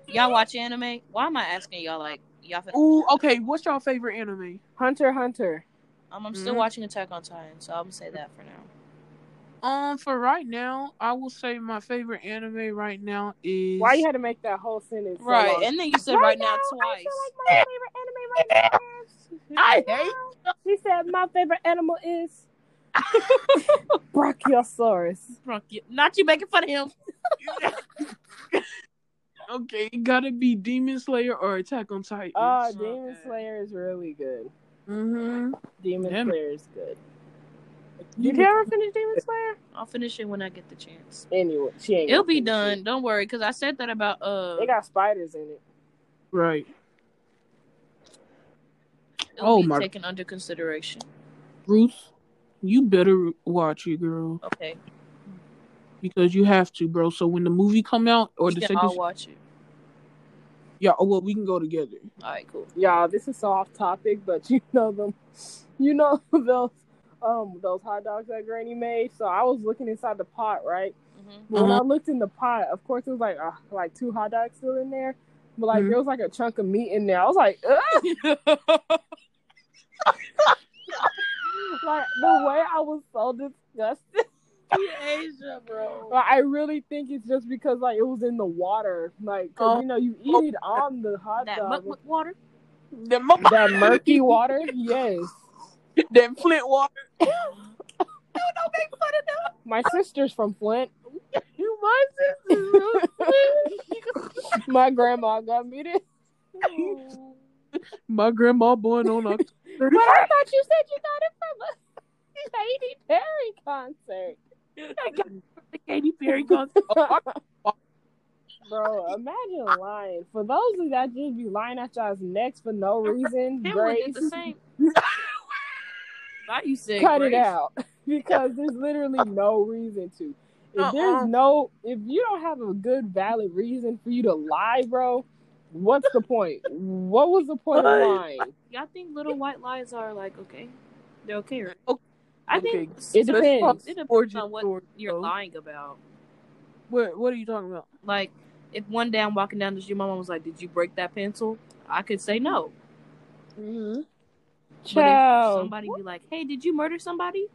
Speaker 2: Y'all watch anime? Why am I asking y'all? Like, y'all. Finna,
Speaker 1: Ooh, okay. What's your favorite anime?
Speaker 3: Hunter, Hunter.
Speaker 2: um, I'm still
Speaker 1: Mhm.
Speaker 2: watching Attack on Titan, so I'm gonna say that for now.
Speaker 1: Um, for right now, I will say my favorite anime right now is
Speaker 3: Why you had to make that whole sentence? so
Speaker 2: Right,
Speaker 3: long?
Speaker 2: and then you said right, now,
Speaker 3: I
Speaker 2: twice.
Speaker 3: feel like my favorite anime right now.
Speaker 1: I hate
Speaker 3: She said my favorite animal is Brachiosaurus.
Speaker 2: Bronchi- Not you making fun of him.
Speaker 1: okay, it gotta be Demon Slayer or Attack on Titan.
Speaker 3: Uh,
Speaker 2: Okay.
Speaker 3: Demon Slayer is really good.
Speaker 1: mm-hmm.
Speaker 3: Demon
Speaker 1: Damn.
Speaker 3: Slayer is good. Did you ever finish Demon Slayer?
Speaker 2: I'll finish it when I get the chance.
Speaker 3: Anyway, she ain't.
Speaker 2: It'll be done.
Speaker 3: it.
Speaker 2: Don't worry, because I said that about uh.
Speaker 3: They got spiders in it.
Speaker 1: Right.
Speaker 2: It'll
Speaker 1: Oh
Speaker 2: be
Speaker 1: my-
Speaker 2: taken under consideration.
Speaker 1: Ruth, you better watch it, girl,
Speaker 2: Okay,
Speaker 1: because you have to, bro. So when the movie come out or
Speaker 2: we
Speaker 1: the
Speaker 2: can
Speaker 1: second,
Speaker 2: all watch it.
Speaker 1: Yeah. Oh well, we can go together.
Speaker 2: All right, cool.
Speaker 3: Y'all, this is so off topic, but you know them, you know those um those hot dogs that Granny made. So I was looking inside the pot, right?
Speaker 2: hmm
Speaker 3: when I
Speaker 1: Uh-huh.
Speaker 3: looked in the pot, of course it was like uh, like two hot dogs still in there, but like
Speaker 1: Mhm.
Speaker 3: there was like a chunk of meat in there. I was like, Ugh! like the way I was so disgusted.
Speaker 2: Asia, bro.
Speaker 3: Like, I really think it's just because like it was in the water, like 'cause,
Speaker 1: Oh.
Speaker 3: you know you eat it on the hot
Speaker 2: That
Speaker 3: dog.
Speaker 2: muck muck water.
Speaker 1: that, mo-
Speaker 3: that murky water, yes.
Speaker 1: that Flint water.
Speaker 2: Don't make fun of them.
Speaker 3: My sister's from Flint.
Speaker 1: You my sister.
Speaker 3: My grandma got me this.
Speaker 1: my grandma born on October.
Speaker 3: But I thought you said you got it from a Katy Perry concert.
Speaker 1: The Katy Perry concert.
Speaker 3: Bro, imagine lying. For those of that just be lying at y'all's necks for no reason,
Speaker 2: Him
Speaker 3: Grace,
Speaker 2: did the same. Thought you said
Speaker 3: cut
Speaker 2: Grace.
Speaker 3: it out. Because there's literally no reason to. If
Speaker 1: Uh-uh.
Speaker 3: there's no if you don't have a good valid reason for you to lie, bro, what's the point? What was the point of lying?
Speaker 2: Y'all think little white lies are like okay? They're okay, right?
Speaker 1: Okay.
Speaker 2: I think
Speaker 3: It depends.
Speaker 2: It depends on what
Speaker 1: story,
Speaker 2: you're
Speaker 1: though.
Speaker 2: lying about.
Speaker 1: What What are you talking about?
Speaker 2: Like, if one day I'm walking down the street, my mom was like, "Did you break that pencil?" I could say no.
Speaker 3: Mm-hmm.
Speaker 2: But if somebody be like, "Hey, did you murder somebody?"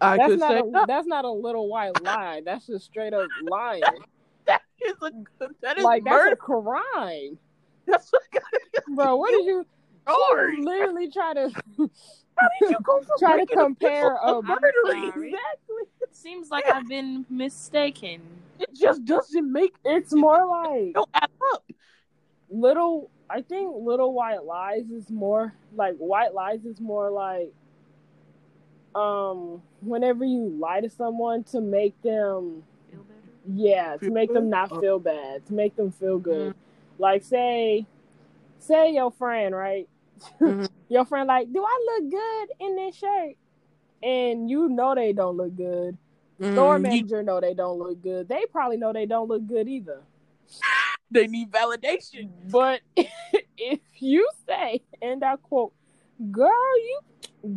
Speaker 1: I
Speaker 3: that's
Speaker 1: could
Speaker 3: not
Speaker 1: say
Speaker 3: a, that's not a little white lie. That's just straight up lying.
Speaker 1: that is a that is
Speaker 3: like that's a crime,
Speaker 1: That's a
Speaker 3: bro. What did you?
Speaker 1: Lord.
Speaker 3: She literally try to
Speaker 1: How did you go from
Speaker 3: try to compare
Speaker 1: pencil
Speaker 3: a
Speaker 1: to murdering?
Speaker 2: sorry.
Speaker 3: exactly.
Speaker 2: Seems like I've been mistaken.
Speaker 1: It just doesn't make
Speaker 3: It's more like
Speaker 1: no add up.
Speaker 3: little. I think little white lies is more like white lies is more like um whenever you lie to someone to make them
Speaker 2: Feel better?
Speaker 3: Yeah, to
Speaker 1: Feel
Speaker 3: make them not
Speaker 1: Oh.
Speaker 3: feel bad, to make them feel good. Like say, say your friend, right?
Speaker 1: Mhm.
Speaker 3: Your friend like, do I look good in this shirt? And you know they don't look good. Store
Speaker 1: Mm, you-
Speaker 3: manager know they don't look good. They probably know they don't look good either.
Speaker 1: they need validation.
Speaker 3: But if you say, and I quote, "Girl, you,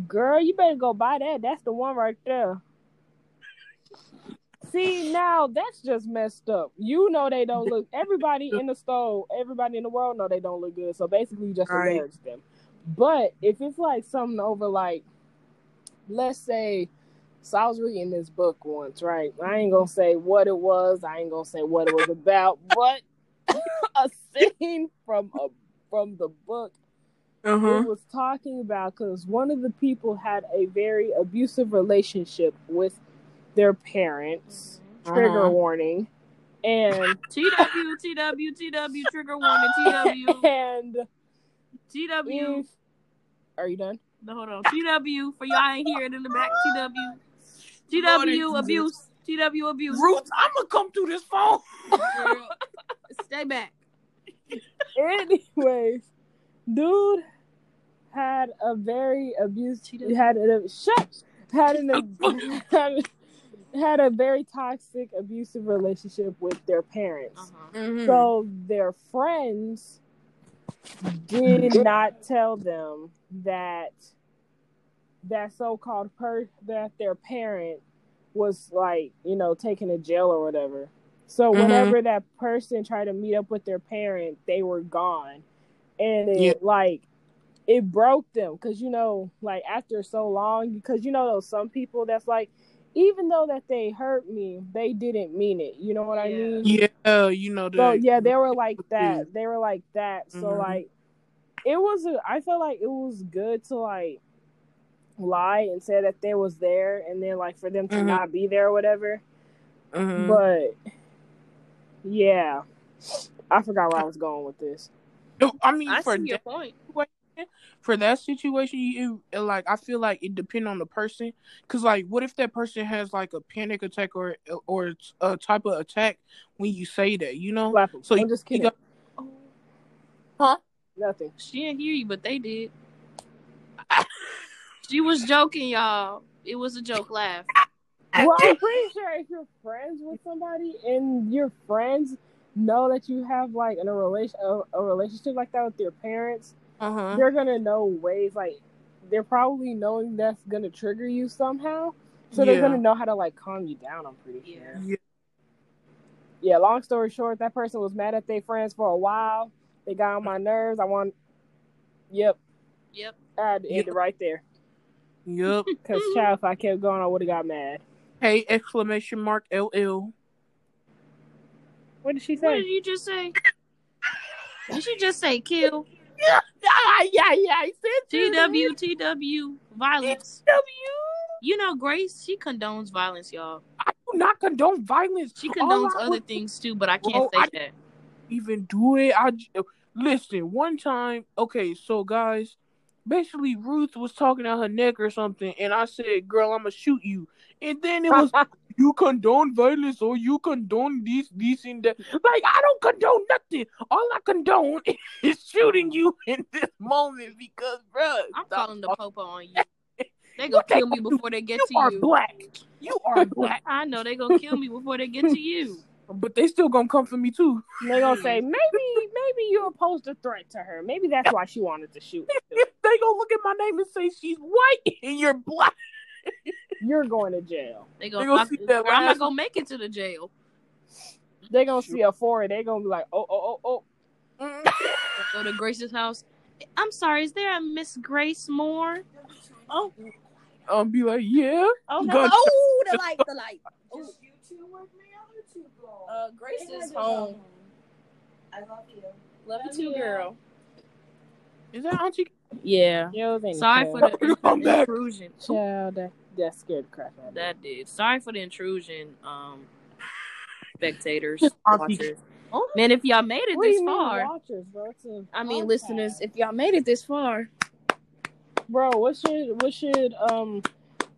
Speaker 3: girl, you better go buy that. That's the one right there." See, now that's just messed up. You know they don't look. Everybody in the store, everybody in the world know they don't look good. So basically, you just
Speaker 1: Right.
Speaker 3: embarrass them. But if it's like something over, like, let's say, so I was reading this book once, right? I ain't gonna say what it was. I ain't gonna say what it was about, but a scene from a from the book
Speaker 1: Uh
Speaker 3: it was talking about because one of the people had a very abusive relationship with their parents. Trigger
Speaker 1: Uh-huh.
Speaker 3: warning. And
Speaker 2: TW, TW, TW, trigger warning, TW,
Speaker 3: and
Speaker 2: TW.
Speaker 3: if are you done?
Speaker 2: No, hold on. TW, for y'all ain't hear it in the back. TW.
Speaker 1: Lord
Speaker 2: TW,
Speaker 1: Jesus.
Speaker 2: abuse. TW, abuse.
Speaker 1: Roots, I'm gonna come through this phone.
Speaker 2: Girl, Stay back.
Speaker 3: Anyways, dude had a very abusive
Speaker 2: Cheetah.
Speaker 3: had a shut had an had, had a very toxic abusive relationship with their parents.
Speaker 2: Uh-huh.
Speaker 1: Mhm.
Speaker 3: So their friends did not tell them that that so-called per that their parent was like, you know, taken to jail or whatever. So
Speaker 1: Mhm.
Speaker 3: whenever that person tried to meet up with their parent, they were gone. And it
Speaker 1: Yeah.
Speaker 3: like it broke them because you know, like after so long, because you know those some people that's like, even though that they hurt me, they didn't mean it. You know what I mean?
Speaker 1: yeah, you know that.
Speaker 3: So yeah, they were like that. They were like that. So
Speaker 1: Mhm.
Speaker 3: like, it was. A, I felt like it was good to like lie and say that they was there, and then like for them to
Speaker 1: Mhm.
Speaker 3: not be there or whatever.
Speaker 1: Mhm.
Speaker 3: But yeah, I forgot where I was going with this.
Speaker 1: No, I mean
Speaker 2: I
Speaker 1: for
Speaker 2: see your point.
Speaker 1: For that situation, you like I feel like it depends on the person. Cause like, what if that person has like a panic attack or or a type of attack when you say that? You know,
Speaker 3: Slap 'em.
Speaker 1: So
Speaker 3: I'm
Speaker 1: you-
Speaker 3: just
Speaker 1: you
Speaker 3: kidding.
Speaker 1: got-
Speaker 2: Oh,
Speaker 3: Nothing.
Speaker 2: she didn't hear you, but they did. She was joking, y'all. It was a joke laugh.
Speaker 3: Well, I'm pretty sure if you're friends with somebody and your friends know that you have like in a relation a, a relationship like that with your parents,
Speaker 1: Uh huh.
Speaker 3: they're gonna know ways like they're probably knowing that's gonna trigger you somehow. So they're gonna know how to like calm you down. I'm pretty sure.
Speaker 1: Yeah.
Speaker 3: Yeah. Long story short, that person was mad at their friends for a while. They got on my nerves. I want. Yep.
Speaker 2: Yep.
Speaker 3: I had to end
Speaker 1: Yep.
Speaker 3: it right there.
Speaker 1: Yep.
Speaker 3: Cause child, if I kept going, I would have got mad.
Speaker 1: Hey! Exclamation mark! LL.
Speaker 3: What did she say?
Speaker 2: What did you just say? Did she just say kill?
Speaker 1: Yeah. Yeah. Yeah. I said
Speaker 2: TW TW violence.
Speaker 1: W.
Speaker 2: You know, Grace, she condones violence, y'all.
Speaker 1: I do not condone violence.
Speaker 2: She condones
Speaker 1: I
Speaker 2: other
Speaker 1: would
Speaker 2: things too, but I can't
Speaker 1: Bro,
Speaker 2: say
Speaker 1: I-
Speaker 2: that.
Speaker 1: even do it. I j- listen. One time, okay, so guys, basically Ruth was talking at her neck or something, and I said, "Girl, I'm gonna shoot you." And then it was you condone violence or you condone this, this, and that. Like I don't condone nothing. All I condone is shooting you in this moment because, bruh,
Speaker 2: I'm
Speaker 1: stop
Speaker 2: calling the
Speaker 1: talking.
Speaker 2: popo on you. They gonna kill me before they get to
Speaker 1: You
Speaker 2: to
Speaker 1: are
Speaker 2: you.
Speaker 1: black. You are black.
Speaker 2: I know they gonna kill me before they get to you.
Speaker 1: But they still gonna come for me too.
Speaker 3: They gonna say maybe maybe you posed a threat to her. Maybe that's why she wanted to shoot. you.
Speaker 1: they gonna look at my name and say she's white and you're black.
Speaker 3: You're going to jail.
Speaker 2: They
Speaker 1: They
Speaker 2: gonna.
Speaker 1: gonna
Speaker 2: I,
Speaker 1: see that
Speaker 2: I'm not gonna make it to the jail.
Speaker 3: They gonna see a foreign. They gonna be like, oh oh oh oh.
Speaker 2: Go to Grace's house. I'm sorry. Is there a Miss Grace Moore? Oh,
Speaker 1: I'll be like, yeah.
Speaker 2: oh, no. oh, the light, the light. Oh.
Speaker 4: You two with me, other two go.
Speaker 2: Uh, Grace is home.
Speaker 4: I love you.
Speaker 2: Love you too, girl.
Speaker 1: Is that Auntie?
Speaker 2: Yeah.
Speaker 3: Yo, they
Speaker 2: Sorry for the
Speaker 1: Come back.
Speaker 2: intrusion.
Speaker 3: child. That, that scared the crap out of me.
Speaker 2: That did. Sorry for the intrusion, um, spectators,
Speaker 1: Auntie.
Speaker 2: watchers.
Speaker 3: Oh.
Speaker 2: Man, if y'all made it
Speaker 3: What
Speaker 2: this
Speaker 3: mean
Speaker 2: far,
Speaker 3: watchers, bro? It's a
Speaker 2: I mean,
Speaker 3: podcast.
Speaker 2: listeners, if y'all made it this far,
Speaker 3: bro. What should what should um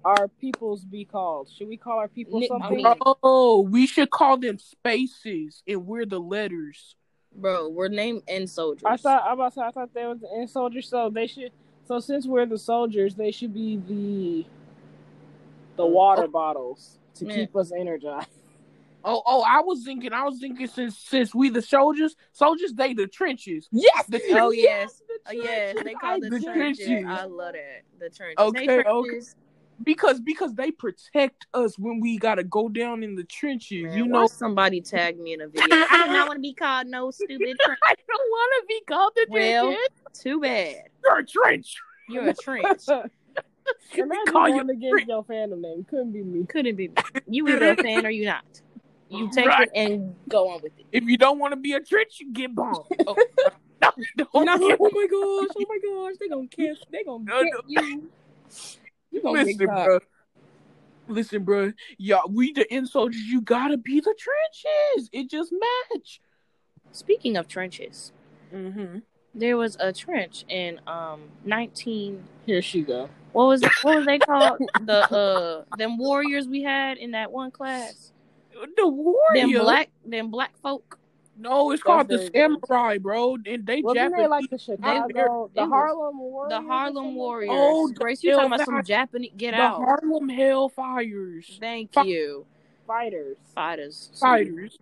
Speaker 3: our peoples be called? Should we call our people
Speaker 2: Nick-
Speaker 3: something?
Speaker 2: mean-
Speaker 1: Oh, we should call them spaces and we're the letters.
Speaker 2: bro, we're named end soldiers.
Speaker 3: I thought I about to say, I thought they was the in soldiers, so they should. So since we're the soldiers, they should be the the water oh. bottles to
Speaker 2: Yeah.
Speaker 3: keep us energized.
Speaker 1: Oh, oh, I was thinking, I was thinking since since we the soldiers, soldiers they the trenches.
Speaker 3: Yes.
Speaker 1: The
Speaker 2: Oh
Speaker 1: trenches.
Speaker 2: yes,
Speaker 3: the
Speaker 2: oh, yes, they call the,
Speaker 1: The
Speaker 2: trenches.
Speaker 1: trenches.
Speaker 2: I love that. The trenches.
Speaker 1: Okay,
Speaker 2: hey,
Speaker 1: okay. because because they protect us when we gotta go down in the trenches.
Speaker 2: Man,
Speaker 1: you know,
Speaker 2: somebody tag me in a video. I do not want to be called no stupid trench.
Speaker 1: I don't want to be called the
Speaker 2: Well,
Speaker 1: trenches.
Speaker 2: too bad.
Speaker 1: You're a trench.
Speaker 2: You're a trench.
Speaker 3: Imagine
Speaker 1: call you
Speaker 3: going against your fandom name. Couldn't be me.
Speaker 2: Couldn't be. me. You either a fan or you not. You take
Speaker 1: Right.
Speaker 2: it and go on with it.
Speaker 1: If you don't want to be a trench, you get bombed. Oh, no,
Speaker 2: Oh
Speaker 1: no,
Speaker 2: my gosh! Oh my gosh! They gonna kiss. They gonna
Speaker 1: No,
Speaker 2: get
Speaker 1: no.
Speaker 2: you. You gonna
Speaker 1: Listen,
Speaker 2: get caught.
Speaker 1: bro. Listen, bro. Y'all, we the in soldiers. You gotta be the trenches. It just match.
Speaker 2: Speaking of trenches,
Speaker 1: Mm-hmm.
Speaker 2: There was a trench in um nineteen.
Speaker 3: Here she go.
Speaker 2: What was what was they called? the uh them warriors we had in that one class.
Speaker 1: The warrior.
Speaker 2: Them black them black folk.
Speaker 1: No, it's called the
Speaker 3: That's the-
Speaker 1: samurai, bro. And they
Speaker 3: Wasn't
Speaker 1: Japanese.
Speaker 3: they like the Chicago,
Speaker 2: it
Speaker 3: the
Speaker 2: was-
Speaker 3: Harlem Warriors?
Speaker 2: The Harlem? Warriors.
Speaker 1: Oh, the
Speaker 2: Grace, you talking about some Japanese? Get
Speaker 1: the
Speaker 2: out.
Speaker 1: The Harlem Hellfires.
Speaker 2: Thank
Speaker 1: Fi-
Speaker 2: you,
Speaker 3: Fighters.
Speaker 2: fighters.
Speaker 1: Fighters.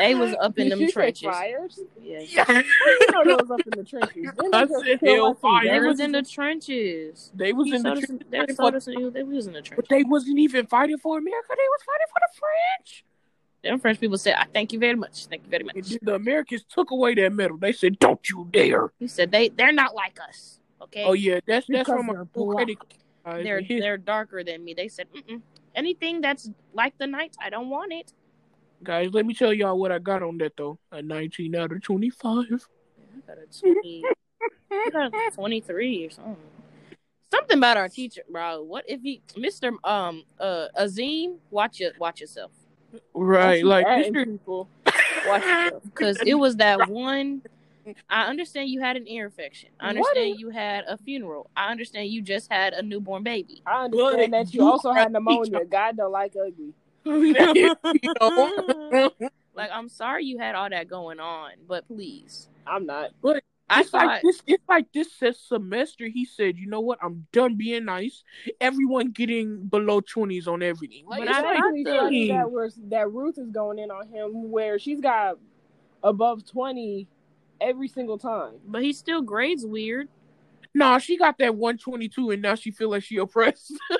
Speaker 2: They was up in
Speaker 3: Did
Speaker 2: them trenches.
Speaker 3: Fires?
Speaker 2: Yes.
Speaker 1: Yeah.
Speaker 3: you know they was up in the trenches.
Speaker 1: I
Speaker 3: they
Speaker 1: said
Speaker 3: kill, like.
Speaker 2: They was in the trenches.
Speaker 1: They was
Speaker 2: He
Speaker 1: in the
Speaker 2: showed us-
Speaker 1: trenches.
Speaker 2: They
Speaker 1: fighting
Speaker 2: showed
Speaker 1: for-
Speaker 2: us- they was in the
Speaker 1: But
Speaker 2: trenches.
Speaker 1: they wasn't even fighting for America. They was fighting for the French.
Speaker 2: Them French people said, "I thank you very much. Thank you very much."
Speaker 1: then the Americans took away that medal. They said, "Don't you dare!"
Speaker 2: He said they they're not like us. Okay.
Speaker 1: Oh yeah, that's that's from a full
Speaker 3: black.
Speaker 1: credit. guys.
Speaker 2: They're
Speaker 1: His-
Speaker 2: they're darker than me. They said, Mm-mm. anything that's like the Knights, I don't want it.
Speaker 1: Guys, let me tell y'all what I got on that though. A 19 out of 25.
Speaker 2: I got a twenty. I got a twenty-three or something. Something about our teacher, bro. What if he, Mister um uh Azim? Watch it. Watch yourself.
Speaker 1: Right, like Mr.
Speaker 3: people.
Speaker 2: Watch yourself. Because it was that one. I understand you had an ear infection. I understand you had a funeral. I understand you just had a newborn baby.
Speaker 3: I understand
Speaker 1: But
Speaker 3: that you
Speaker 1: you
Speaker 3: also had
Speaker 1: a
Speaker 3: pneumonia. God don't like ugly.
Speaker 1: You know?
Speaker 2: Like, I'm sorry you had all that going on, but please.
Speaker 3: I'm not.
Speaker 2: I
Speaker 1: it's like
Speaker 2: thought,
Speaker 1: this. It's like this se- semester. He said, "You know what? I'm done being nice. Everyone getting below twenties on everything." Like,
Speaker 2: But I
Speaker 1: like,
Speaker 3: Especially
Speaker 2: thought
Speaker 3: funny
Speaker 1: dang.
Speaker 3: that we're, that Ruth is going in on him, where she's got above twenty every single time.
Speaker 2: But he still grades weird.
Speaker 1: Nah, she got that 122 and now she feel like she oppressed.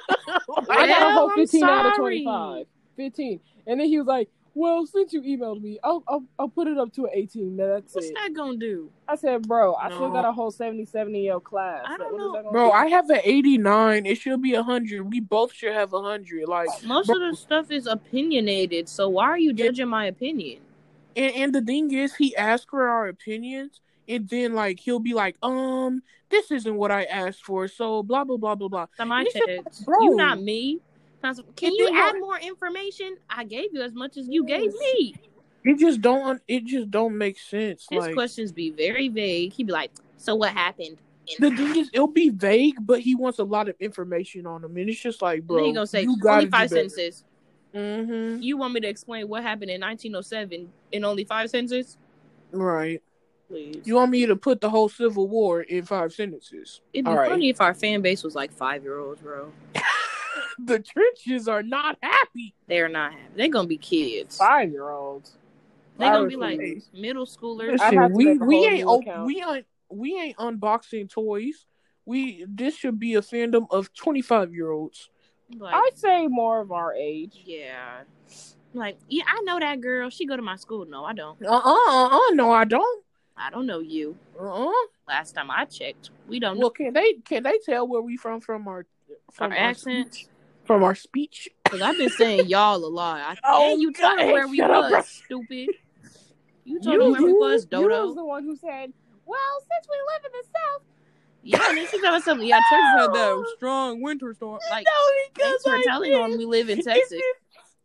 Speaker 3: I got a whole 15 out of 25. 15. And then he was like, well, since you emailed me, I'll, I'll, I'll put it up to an 18. Now that's
Speaker 2: What's
Speaker 3: it.
Speaker 2: that gonna do?
Speaker 3: I said, bro, I still got a whole 77 in your class.
Speaker 2: I don't
Speaker 3: what is
Speaker 2: know.
Speaker 1: Bro,
Speaker 3: do?
Speaker 1: I have an 89. It should be 100. We both should have 100. Like,
Speaker 2: Most
Speaker 1: bro,
Speaker 2: of the stuff is opinionated, so why are you judging my opinion?
Speaker 1: and, and the thing is, he asked for our opinions, and then, like, he'll be like, um, this isn't what I asked for, so blah, blah, blah, blah, blah.
Speaker 2: So my
Speaker 1: And it's just
Speaker 2: text,
Speaker 1: like, bro.
Speaker 2: you not me. Cons- Can
Speaker 1: And
Speaker 2: you add more information? I gave you as much as you gave me.
Speaker 1: It just don't, it just don't make sense.
Speaker 2: His
Speaker 1: like,
Speaker 2: questions be very vague. He'd be like, "So what happened?"
Speaker 1: the thing is, it'll be vague, but he wants a lot of information on them, and it's just like, bro,
Speaker 2: then he gonna say
Speaker 1: you gotta
Speaker 2: only five sentences.
Speaker 1: Mm-hmm.
Speaker 2: You want me to explain what happened in 1907 in only five sentences?
Speaker 1: Right.
Speaker 2: Please.
Speaker 1: You want me to put the whole Civil War in five sentences?
Speaker 2: It'd be
Speaker 1: All right.
Speaker 2: funny if our fan base was like five year olds, bro.
Speaker 1: The trenches are not happy.
Speaker 2: They're not happy. They're gonna be kids.
Speaker 3: Five year olds.
Speaker 2: They're gonna be like
Speaker 3: refuse.
Speaker 2: middle schoolers.
Speaker 1: Listen, we we ain't
Speaker 3: new
Speaker 1: op- we ain't we ain't unboxing toys. We this should be a fandom of twenty five year olds.
Speaker 2: Like,
Speaker 3: I'd say more of our age.
Speaker 2: yeah. Like, yeah, I know that girl. She go to my school. No, I don't.
Speaker 1: Uh uh uh uh. No, I don't.
Speaker 2: I don't know you.
Speaker 1: Uh uh.
Speaker 2: Last time I checked, we don't know
Speaker 1: Well, can they can they tell where we from from our from
Speaker 2: our accent.
Speaker 1: speech? From our speech?
Speaker 2: Cause I've been saying y'all a lot. I,
Speaker 1: Oh,
Speaker 2: and you told
Speaker 1: God,
Speaker 2: where we
Speaker 1: shut up,
Speaker 2: was, stupid. You told
Speaker 1: You-
Speaker 2: her where we was,
Speaker 3: You was
Speaker 2: Dodo.
Speaker 3: the one who said, well, since we live in the South.
Speaker 2: Yeah, and she us something. Yeah, Texas had that strong winter storm. Like, thanks for telling on we live in Texas.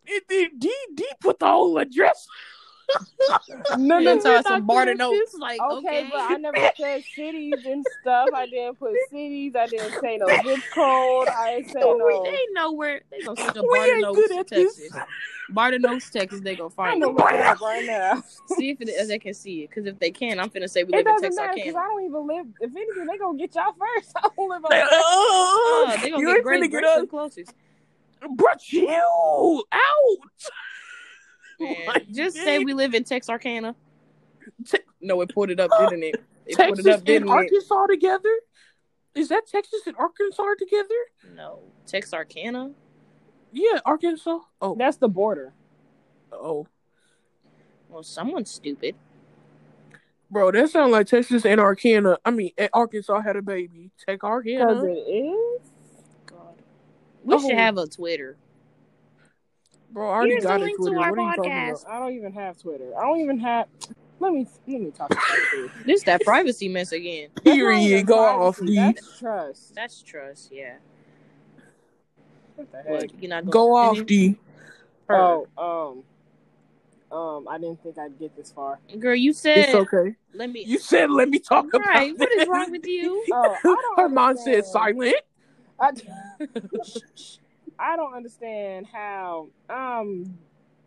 Speaker 1: It did D D put the whole address.
Speaker 3: No, no, no,
Speaker 2: some
Speaker 3: Texas.
Speaker 2: notes. Like,
Speaker 3: Okay,
Speaker 2: okay,
Speaker 3: but I never said cities and stuff. I didn't put cities. I didn't say no zip code. I didn't say
Speaker 2: So
Speaker 3: no.
Speaker 2: we, they know where they gonna search up
Speaker 1: We
Speaker 2: Barter
Speaker 1: ain't
Speaker 2: Notes,
Speaker 1: good at this.
Speaker 2: Texas. Barter Notes, Texas. They gonna find it.
Speaker 3: look it up right now.
Speaker 2: See if, it, if they can see it. Because if they can, I'm finna say we live in
Speaker 3: doesn't matter because
Speaker 2: Texarkana.
Speaker 3: I don't even live. If anything, they gonna get y'all first. I don't live on.
Speaker 2: Oh,
Speaker 1: Oh,
Speaker 2: they gonna
Speaker 1: you
Speaker 2: get great
Speaker 1: get
Speaker 2: Grace
Speaker 1: us,
Speaker 2: the closest.
Speaker 1: bro. Chill out.
Speaker 2: Man,
Speaker 1: Like,
Speaker 2: just say we live in Texarkana.
Speaker 1: Te-
Speaker 2: no, it pulled it up, didn't it? It
Speaker 1: Texas
Speaker 2: it up,
Speaker 1: and
Speaker 2: didn't it?
Speaker 1: Arkansas together. Is that Texas and Arkansas together?
Speaker 2: No, Texarkana.
Speaker 1: Yeah, Arkansas. Oh,
Speaker 3: That's the border.
Speaker 1: oh,
Speaker 2: Well, someone's stupid.
Speaker 1: bro, that sounds like Texas and Arkansas. I mean, eh, Arkansas had a baby. Take
Speaker 3: Because
Speaker 1: Arkansas.
Speaker 3: it is.
Speaker 2: God, we
Speaker 1: Oh.
Speaker 2: should have a Twitter.
Speaker 1: Bro, I already
Speaker 2: Here's
Speaker 1: got
Speaker 2: a
Speaker 1: a
Speaker 2: link to
Speaker 1: Twitter.
Speaker 2: our
Speaker 1: What are you talking
Speaker 2: podcast.
Speaker 1: about?
Speaker 3: I don't even have Twitter. I don't even have. Let me let me talk about this.
Speaker 2: This that privacy mess again.
Speaker 3: That's not
Speaker 1: Period.
Speaker 3: even
Speaker 1: Go off,
Speaker 3: privacy,
Speaker 1: D.
Speaker 3: That's trust.
Speaker 2: That's trust. Yeah.
Speaker 3: What the heck?
Speaker 2: What, you're not gonna
Speaker 1: Go off,
Speaker 2: continue?
Speaker 1: D.
Speaker 3: Oh, um, um, I didn't think I'd get this far.
Speaker 2: girl, you said.
Speaker 1: It's okay.
Speaker 2: Let me.
Speaker 1: You said let me talk about
Speaker 2: right. What is
Speaker 1: this.
Speaker 2: wrong with you?
Speaker 3: Oh, I don't
Speaker 1: Her mom said
Speaker 3: understand.
Speaker 1: silent.
Speaker 3: I, I don't understand how um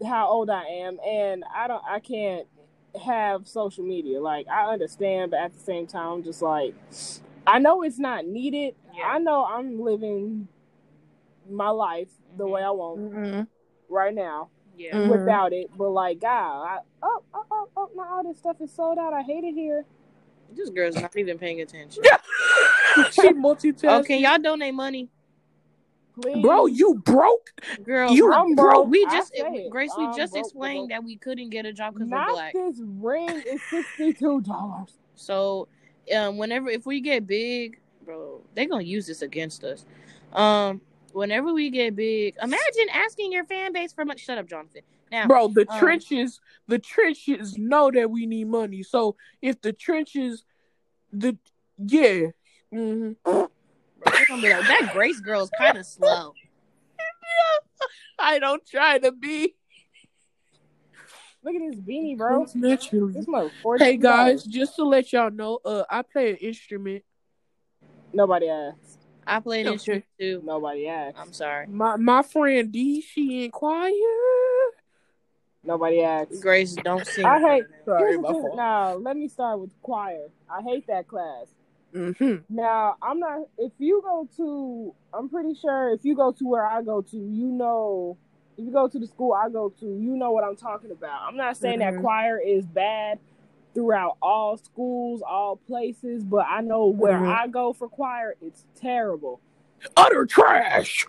Speaker 3: how old I am, and I don't I can't have social media. Like I understand, but at the same time, I'm just like I know it's not needed.
Speaker 2: Yeah.
Speaker 3: I know I'm living my life the way I want
Speaker 1: Mm-hmm.
Speaker 3: right now
Speaker 2: Yeah.
Speaker 1: Mhm.
Speaker 3: without it. But like, God, I, oh, oh, oh, oh, now all this stuff is sold out. I hate it here.
Speaker 2: This girl's not even paying attention.
Speaker 1: she multitasking.
Speaker 2: Can y'all donate money,
Speaker 3: Please,
Speaker 1: Bro, you broke.
Speaker 2: girl?
Speaker 1: You
Speaker 3: I'm
Speaker 1: broke.
Speaker 3: broke.
Speaker 2: we just
Speaker 3: it.
Speaker 2: Grace. We
Speaker 3: I'm
Speaker 2: just
Speaker 3: broke,
Speaker 2: explained
Speaker 3: broke.
Speaker 2: that we couldn't get a job because we're black.
Speaker 3: this ring is sixty two dollars.
Speaker 2: So, um, whenever if we get big, bro, they're gonna use this against us. Um, whenever we get big, imagine asking your fan base for much. Shut up, Jonathan. Now,
Speaker 1: Bro, the
Speaker 2: Um,
Speaker 1: trenches, the trenches know that we need money. So if the trenches, the yeah, hmm
Speaker 2: bro, they're gonna be like that. Grace girl's kind of slow.
Speaker 1: I don't try to be.
Speaker 3: Look at this beanie, bro.
Speaker 1: Naturally.
Speaker 3: This mother.
Speaker 1: Hey guys, just to let y'all know, uh, I play an instrument.
Speaker 3: Nobody asked.
Speaker 2: I play an
Speaker 1: Okay.
Speaker 2: instrument too.
Speaker 3: Nobody asked.
Speaker 2: I'm sorry,
Speaker 1: My my friend D, she in choir.
Speaker 3: Nobody asked.
Speaker 2: Grace. Don't sing.
Speaker 3: I hate.
Speaker 1: Sorry,
Speaker 3: Here's
Speaker 1: my fault.
Speaker 3: Now, let me start with choir. I hate that class.
Speaker 1: Hmm
Speaker 3: Now, I'm not. If you go to, I'm pretty sure if you go to where I go to, you know if you go to the school I go to, you know what I'm talking about. I'm not saying that
Speaker 1: Mhm.
Speaker 3: choir is bad throughout all schools, all places, but I know where
Speaker 1: Mhm.
Speaker 3: I go for choir, it's terrible.
Speaker 1: Utter trash.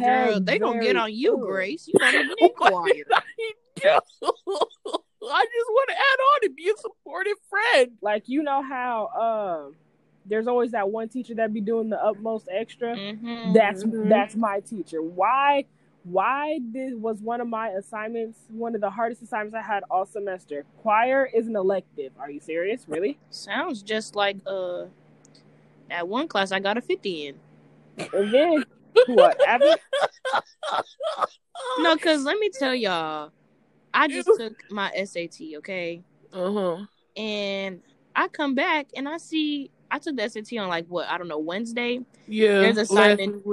Speaker 2: Girl, they gonna get on you,
Speaker 3: good.
Speaker 2: Grace. You don't even need choir.
Speaker 1: I? I just want to add on and be a supportive friend.
Speaker 3: Like you know how um there's always that one teacher that be doing the utmost extra.
Speaker 2: Mhm.
Speaker 3: That's
Speaker 1: Mhm.
Speaker 3: that's my teacher. Why why did was one of my assignments one of the hardest assignments I had all semester? Choir is an elective. Are you serious? Really?
Speaker 2: sounds just like uh that one class I got a fifty in.
Speaker 3: And then what? Abby?
Speaker 2: No, cause let me tell y'all, I just took my SAT, okay,
Speaker 1: Uh huh.
Speaker 2: and I come back and I see I took the SAT on like what I don't know Wednesday.
Speaker 1: Yeah.
Speaker 2: There's
Speaker 1: a
Speaker 2: assignment-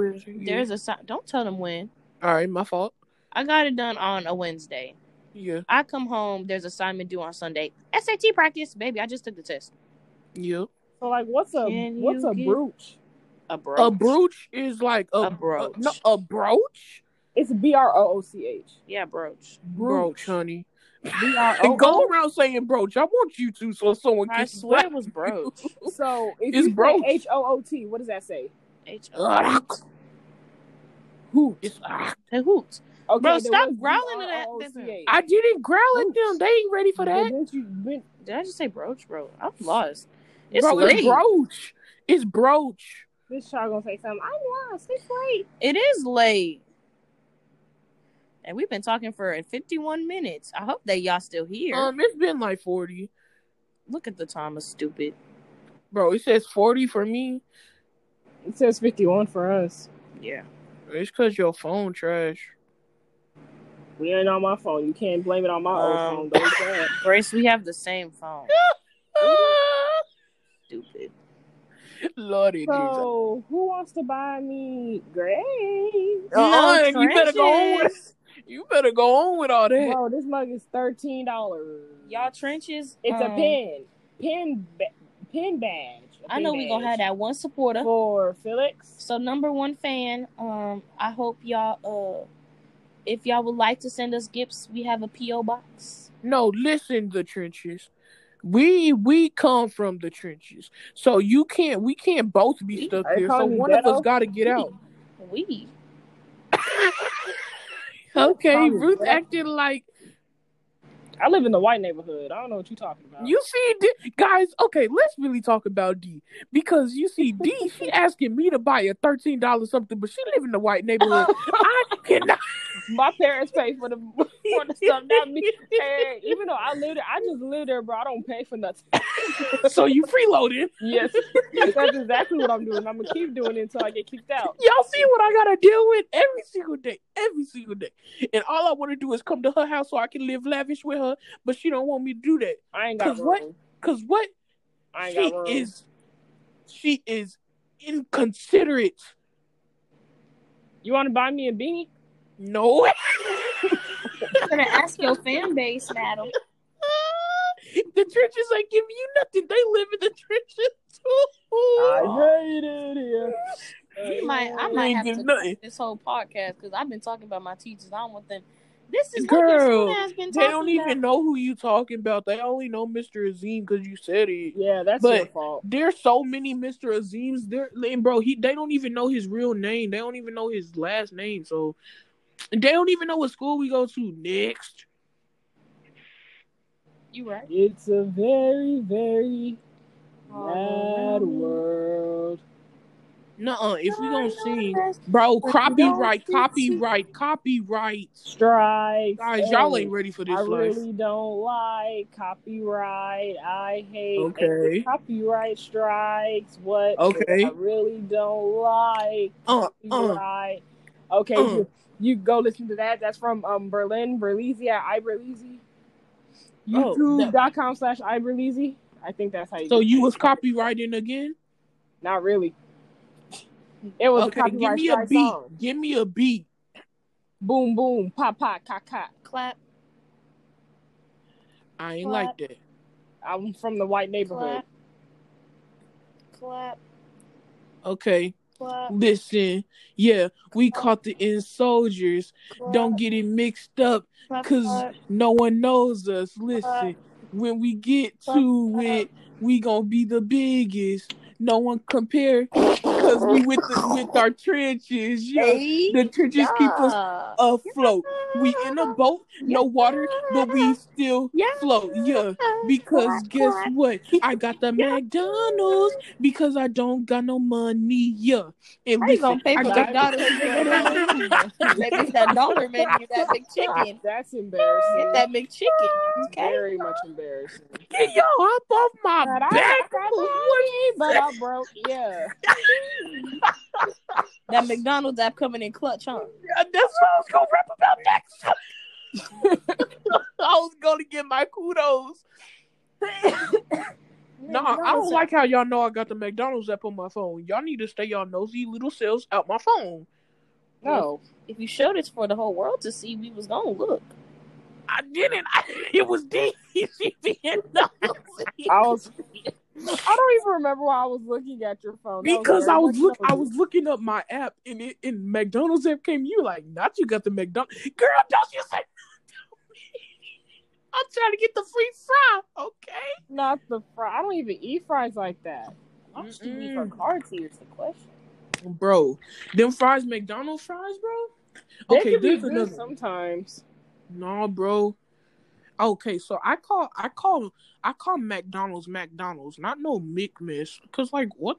Speaker 2: There's a si- don't tell them when.
Speaker 1: All right, my fault.
Speaker 2: I got it done on a Wednesday.
Speaker 1: Yeah.
Speaker 2: I come home. There's assignment due on Sunday. SAT practice, baby. I just took the test.
Speaker 1: Yeah.
Speaker 3: So like what's a
Speaker 2: Can
Speaker 3: what's a brooch?
Speaker 2: A brooch.
Speaker 1: A brooch is like a,
Speaker 2: A brooch.
Speaker 1: no, a brooch.
Speaker 3: It's B R O O C H.
Speaker 2: Yeah, brooch.
Speaker 1: Brooch, honey.
Speaker 3: B R
Speaker 1: And go around saying brooch. I want you to, so someone
Speaker 2: I
Speaker 1: can.
Speaker 2: swear it was brooch.
Speaker 3: So if
Speaker 1: It's
Speaker 3: you
Speaker 1: brooch.
Speaker 3: say H O O T, what does that say?
Speaker 2: H
Speaker 1: Ah,
Speaker 3: Hoot.
Speaker 1: it's,
Speaker 2: Hey, hoot.
Speaker 3: Okay,
Speaker 2: Bro, stop growling at that
Speaker 1: I didn't growl at them. They ain't ready for that.
Speaker 3: didn't you been,
Speaker 2: Did I just say brooch, bro? I'm lost. It's
Speaker 1: Bro,
Speaker 2: late.
Speaker 1: it's brooch. It's brooch.
Speaker 3: this child gonna say something? I'm lost. It's late.
Speaker 2: It is late. And we've been talking for 51 minutes. I hope that y'all still here.
Speaker 1: Um, it's been like forty,
Speaker 2: Look at the time, stupid.
Speaker 1: bro. It says forty for me.
Speaker 3: It says 51 for us.
Speaker 2: Yeah.
Speaker 1: It's cause your phone trash.
Speaker 3: We ain't on my phone. You can't blame it on my
Speaker 2: Um,
Speaker 3: old phone. Don't.
Speaker 2: Grace, we have the same phone. Stupid.
Speaker 1: Lordy Jesus.
Speaker 3: So, who wants to buy me Grace?
Speaker 1: Uh-uh, you better go on with
Speaker 2: trenches.
Speaker 1: You better go on with all that.
Speaker 3: Bro, this mug is thirteen dollars.
Speaker 2: Y'all trenches.
Speaker 3: it's a
Speaker 2: um,
Speaker 3: pin, pin, ba- pin badge. a
Speaker 2: I
Speaker 3: pin
Speaker 2: know we gonna have that one supporter.
Speaker 3: for Felix.
Speaker 2: So number one fan, um, I hope y'all uh if y'all would like to send us gifts, we have a P.O. box.
Speaker 1: No, listen, the trenches. We we come from the trenches, so you can't. We can't both be stuck here. So
Speaker 3: calling me
Speaker 1: one of us got to get out.
Speaker 2: We.
Speaker 1: Okay, Ruth acted like
Speaker 3: I live in the white neighborhood. I don't know what you're talking about.
Speaker 1: you see, D, guys. Okay, let's really talk about D because you see, D she asking me to buy a thirteen dollars something, but she live in the white neighborhood. I cannot.
Speaker 3: My parents pay for the for the stuff, not me. And even though I live there, I just live there, bro. I don't pay for nothing.
Speaker 1: So you freeloading?
Speaker 3: yes, that's exactly what I'm doing. I'm gonna keep doing it until I get kicked out.
Speaker 1: Y'all see what I gotta deal with every single day, every single day. And all I want to do is come to her house so I can live lavish with her, but she don't want me to do that.
Speaker 3: I ain't got
Speaker 1: 'Cause
Speaker 3: room.
Speaker 1: what? Cause what?
Speaker 3: I ain't
Speaker 1: She
Speaker 3: got room.
Speaker 1: is, she is inconsiderate.
Speaker 3: You want to buy me a beanie?
Speaker 1: No.
Speaker 2: I'm gonna ask your fan base, madam.
Speaker 1: the trenches ain't giving you nothing. They live in the trenches too.
Speaker 3: I hate it here.
Speaker 2: We might, I
Speaker 1: They
Speaker 2: might have to
Speaker 1: nothing.
Speaker 2: this whole podcast because I've been talking about my teachers. I don't want them. This is
Speaker 1: Girl,
Speaker 2: what your has been
Speaker 1: They don't even
Speaker 2: about.
Speaker 1: know who you talking about. They only know Mr. Azim because you said it.
Speaker 3: Yeah, that's
Speaker 1: But-
Speaker 3: your fault.
Speaker 1: There's so many Mr. Azims. There, and bro, he they don't even know his real name. They don't even know his last name. So and they don't even know what school we go to next.
Speaker 2: You right?
Speaker 3: It's a very, very bad world.
Speaker 1: Nuh-uh. If we don't sing, bro, copyright, copyright, copyright.
Speaker 3: Strikes.
Speaker 1: Guys, y'all ain't ready for this
Speaker 3: I
Speaker 1: life.
Speaker 3: really don't like copyright. I hate
Speaker 1: Okay.
Speaker 3: copyright strikes. What?
Speaker 1: Okay.
Speaker 3: I really don't like
Speaker 1: Uh, uh.
Speaker 3: copyright. Okay,
Speaker 1: Uh.
Speaker 3: You, you go listen to that. That's from um Berlin, Berleezy at iBerleezy.
Speaker 1: Oh,
Speaker 3: YouTube.com slash iBerleezy. I think that's how you
Speaker 1: So you was copywriting again?
Speaker 3: Not really. It was
Speaker 1: Okay,
Speaker 3: a
Speaker 1: give me a
Speaker 3: strike
Speaker 1: beat.
Speaker 3: song.
Speaker 1: Give me a beat.
Speaker 3: Boom, boom, pop, pop, cock, cock.
Speaker 2: Clap,
Speaker 1: I ain't
Speaker 2: Clap.
Speaker 1: like that.
Speaker 3: I'm from the white neighborhood.
Speaker 2: clap, clap.
Speaker 1: Okay. Listen, yeah, we caught the end soldiers. Don't get it mixed up, cause no one knows us. Listen, when we get to it, we gonna be the biggest. No one compare, cause we with the with our trenches. Yeah, the trenches keep us afloat. We in a boat, no water, but we still float. Yeah, because guess what? I got the McDonald's because I don't got no money. Yeah, and
Speaker 2: How you gonna pay
Speaker 1: I
Speaker 2: for
Speaker 1: got-
Speaker 2: McDonald's? Maybe it's that dollar menu, that McChicken.
Speaker 3: That's embarrassing.
Speaker 2: Get that McChicken. Okay.
Speaker 3: Very much embarrassing.
Speaker 1: Get your hop off my
Speaker 3: But I-
Speaker 1: back.
Speaker 3: I-
Speaker 1: What
Speaker 3: But I broke. Yeah.
Speaker 2: That McDonald's app coming in clutch, huh?
Speaker 1: That's what I was gonna rap about next. I was gonna get my kudos. No, I don't like how y'all know I got the McDonald's app on my phone. Y'all need to stay y'all nosy little selves out my phone.
Speaker 3: No.
Speaker 2: If you showed it for the whole world to see, we was gonna look.
Speaker 1: I didn't. I, it was DCBN.
Speaker 3: I was. I don't even remember why I was looking at your phone. That
Speaker 1: because
Speaker 3: very
Speaker 1: I was look, I was looking up my app and it and McDonald's app came. You like, not you got the McDonald's girl. Don't you say? I'm trying to get the free fry. Okay.
Speaker 3: not the fry. I don't even eat fries like that.
Speaker 2: I'm you need for cards? Here's the question.
Speaker 1: Bro. Them fries, McDonald's fries, bro.
Speaker 3: They
Speaker 1: Okay,
Speaker 3: can be good
Speaker 1: another.
Speaker 3: sometimes.
Speaker 1: No, bro. Okay, so I call I call I call McDonald's McDonald's, not no McMiss, cause like what?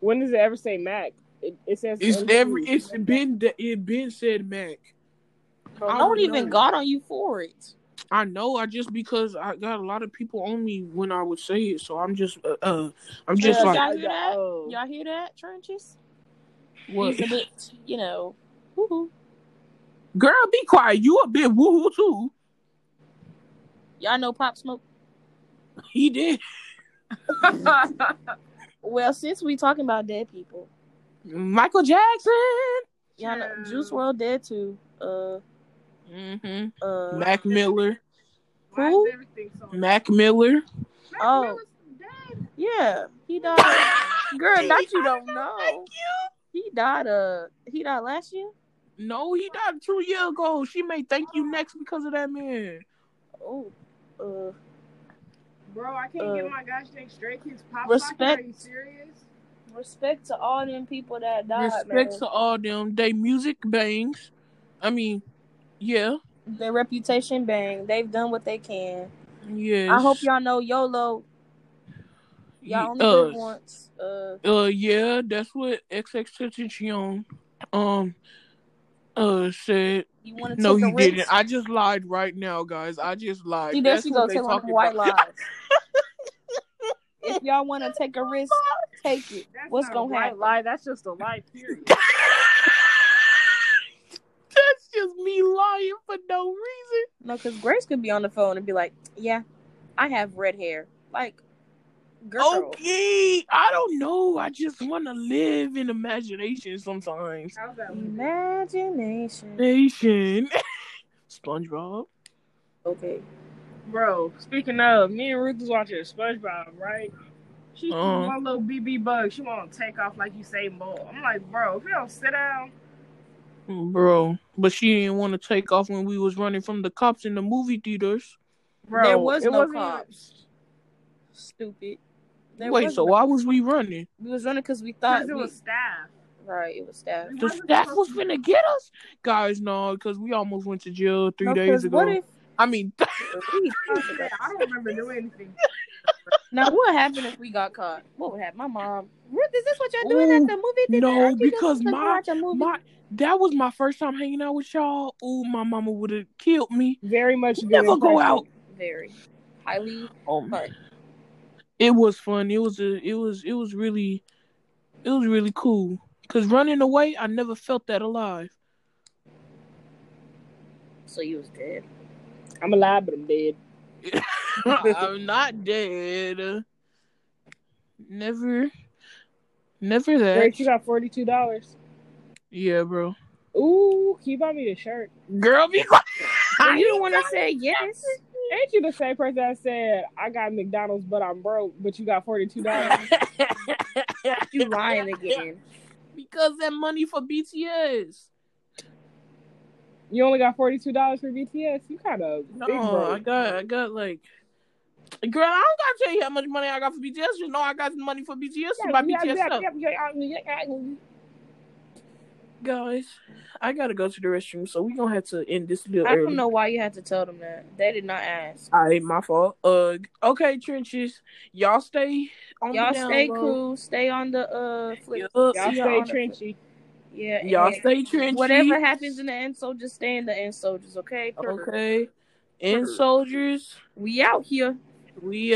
Speaker 3: When does it ever say Mac? It, it says
Speaker 1: It's
Speaker 3: MC.
Speaker 1: every it's been it been said Mac.
Speaker 3: Oh,
Speaker 1: I
Speaker 2: I
Speaker 1: don't
Speaker 2: don't even
Speaker 1: know.
Speaker 2: got on you for it.
Speaker 1: I know. I just because I got a lot of people on me when I would say it, so I'm just uh, uh I'm just
Speaker 2: Uh,
Speaker 1: like
Speaker 2: y'all hear that?
Speaker 3: Oh.
Speaker 2: Y'all hear that, trenches?
Speaker 1: What?
Speaker 2: He's a bit, you know. woo-hoo.
Speaker 1: Girl, be quiet. You a bit woohoo too.
Speaker 2: Y'all know Pop Smoke.
Speaker 1: He did.
Speaker 2: Well, since we talking about dead people,
Speaker 1: Michael Jackson.
Speaker 2: y'all know Juice WRLD dead too. Uh,
Speaker 1: hmm
Speaker 2: uh,
Speaker 1: Mac Miller.
Speaker 3: Why
Speaker 2: Who?
Speaker 3: is everything so
Speaker 1: Mac Miller.
Speaker 3: Mac
Speaker 2: Oh.
Speaker 3: Dead.
Speaker 2: yeah, he died. Girl, that you don't know. He died. Uh, he died last year.
Speaker 1: No, he died two years ago. She may thank you next because of that man.
Speaker 2: Oh, uh,
Speaker 3: Bro, I can't
Speaker 2: Uh,
Speaker 3: get my gosh dang straight kids pop
Speaker 2: respect-
Speaker 3: Are you serious?
Speaker 2: respect to all them people that died.
Speaker 1: Respect
Speaker 2: man.
Speaker 1: to all them. They music bangs. I mean, yeah.
Speaker 2: Their reputation bang. They've done what they can.
Speaker 1: Yes.
Speaker 2: I hope y'all know YOLO. Y'all only
Speaker 1: uh,
Speaker 2: once. Uh,
Speaker 1: Uh, yeah, that's what XXXTentacion um uh said.
Speaker 2: you want to
Speaker 1: No,
Speaker 2: take
Speaker 1: he
Speaker 2: risk?
Speaker 1: didn't. I just lied right now, guys. I just lied.
Speaker 2: See, there
Speaker 1: That's
Speaker 2: she
Speaker 1: what
Speaker 2: go telling white
Speaker 1: about.
Speaker 2: lies. if y'all want to take a risk, take it.
Speaker 3: That's
Speaker 2: What's gonna
Speaker 3: a white
Speaker 2: happen?
Speaker 3: Lie. That's just a lie. Period.
Speaker 1: That's just me lying for no reason.
Speaker 2: No, because Grace could be on the phone and be like, "Yeah, I have red hair." Like, girl,
Speaker 1: Okay, I don't know. I just want to live in imagination sometimes.
Speaker 2: Imagination.
Speaker 1: Nation. SpongeBob.
Speaker 2: Okay.
Speaker 3: Bro, speaking of, me and Ruth was watching SpongeBob, right? She sees
Speaker 1: Uh-huh.
Speaker 3: one little BB bug. She want to take off like you say more. I'm like, bro, if you don't sit down,
Speaker 1: Bro, but she didn't want to take off when we was running from the cops in the movie theaters.
Speaker 3: bro,
Speaker 2: There was
Speaker 3: it
Speaker 2: no
Speaker 3: wasn't
Speaker 2: cops. Stupid. There
Speaker 1: Wait, so
Speaker 2: no-
Speaker 1: why was we running?
Speaker 2: we was running because we thought
Speaker 3: Because it
Speaker 2: we-
Speaker 3: was staff.
Speaker 2: right. It was staff.
Speaker 3: It
Speaker 1: The
Speaker 3: wasn't
Speaker 1: staff
Speaker 3: supposed
Speaker 1: was
Speaker 3: to-
Speaker 1: finna get us, guys. No, because we almost went to jail three
Speaker 2: No,
Speaker 1: days
Speaker 2: 'cause
Speaker 1: ago.
Speaker 2: What if?
Speaker 1: I mean,
Speaker 2: we-
Speaker 3: I don't remember doing anything.
Speaker 2: now, what happened if we got caught? What would happen? My mom. Ruth, is this what y'all doing
Speaker 1: Ooh,
Speaker 2: at the movie theater?
Speaker 1: no,
Speaker 2: Aren't you just
Speaker 1: because
Speaker 2: supposed to
Speaker 1: my-
Speaker 2: watch a movie?
Speaker 1: my that was my first time hanging out with y'all. Ooh, my mama would have killed me.
Speaker 3: Very much good.
Speaker 1: Never go
Speaker 3: impression.
Speaker 1: out.
Speaker 2: very highly.
Speaker 1: Oh,
Speaker 2: But
Speaker 1: it was fun. It was a, it was, it was really, it was really cool. Cause running away, I never felt that alive.
Speaker 2: so you was dead.
Speaker 3: I'm alive, but I'm dead.
Speaker 1: I'm not dead. Never, never that.
Speaker 3: Great, you got forty two dollars.
Speaker 1: Yeah, bro.
Speaker 3: Ooh, can you buy me the shirt?
Speaker 1: Girl, be quiet.
Speaker 2: You don't want to say yes.
Speaker 3: Ain't you the same person that said I got McDonald's but I'm broke, but you got forty two dollars?
Speaker 2: You lying again.
Speaker 1: Because that money for BTS.
Speaker 3: You only got forty two dollars for BTS. You kind of big
Speaker 1: No,
Speaker 3: broke.
Speaker 1: I got I got like Girl, I don't gotta tell you how much money I got for BTS. You know I got some money for BTS to buy BTS stuff. Guys, I gotta go to the restroom, so we gonna have to end this little
Speaker 2: I don't know why you had to tell them that. They did not ask.
Speaker 1: Alright, my fault. Uh, okay, trenches. Y'all stay on
Speaker 2: Y'all
Speaker 1: down
Speaker 2: stay cool. Stay on the uh flip.
Speaker 3: Y'all
Speaker 2: y'all
Speaker 3: stay trenchy.
Speaker 2: Yeah.
Speaker 1: Y'all stay trenchy.
Speaker 2: Whatever happens in the end soldiers, stay in the end soldiers. Okay.
Speaker 1: Okay. And soldiers,
Speaker 2: We out here.
Speaker 1: we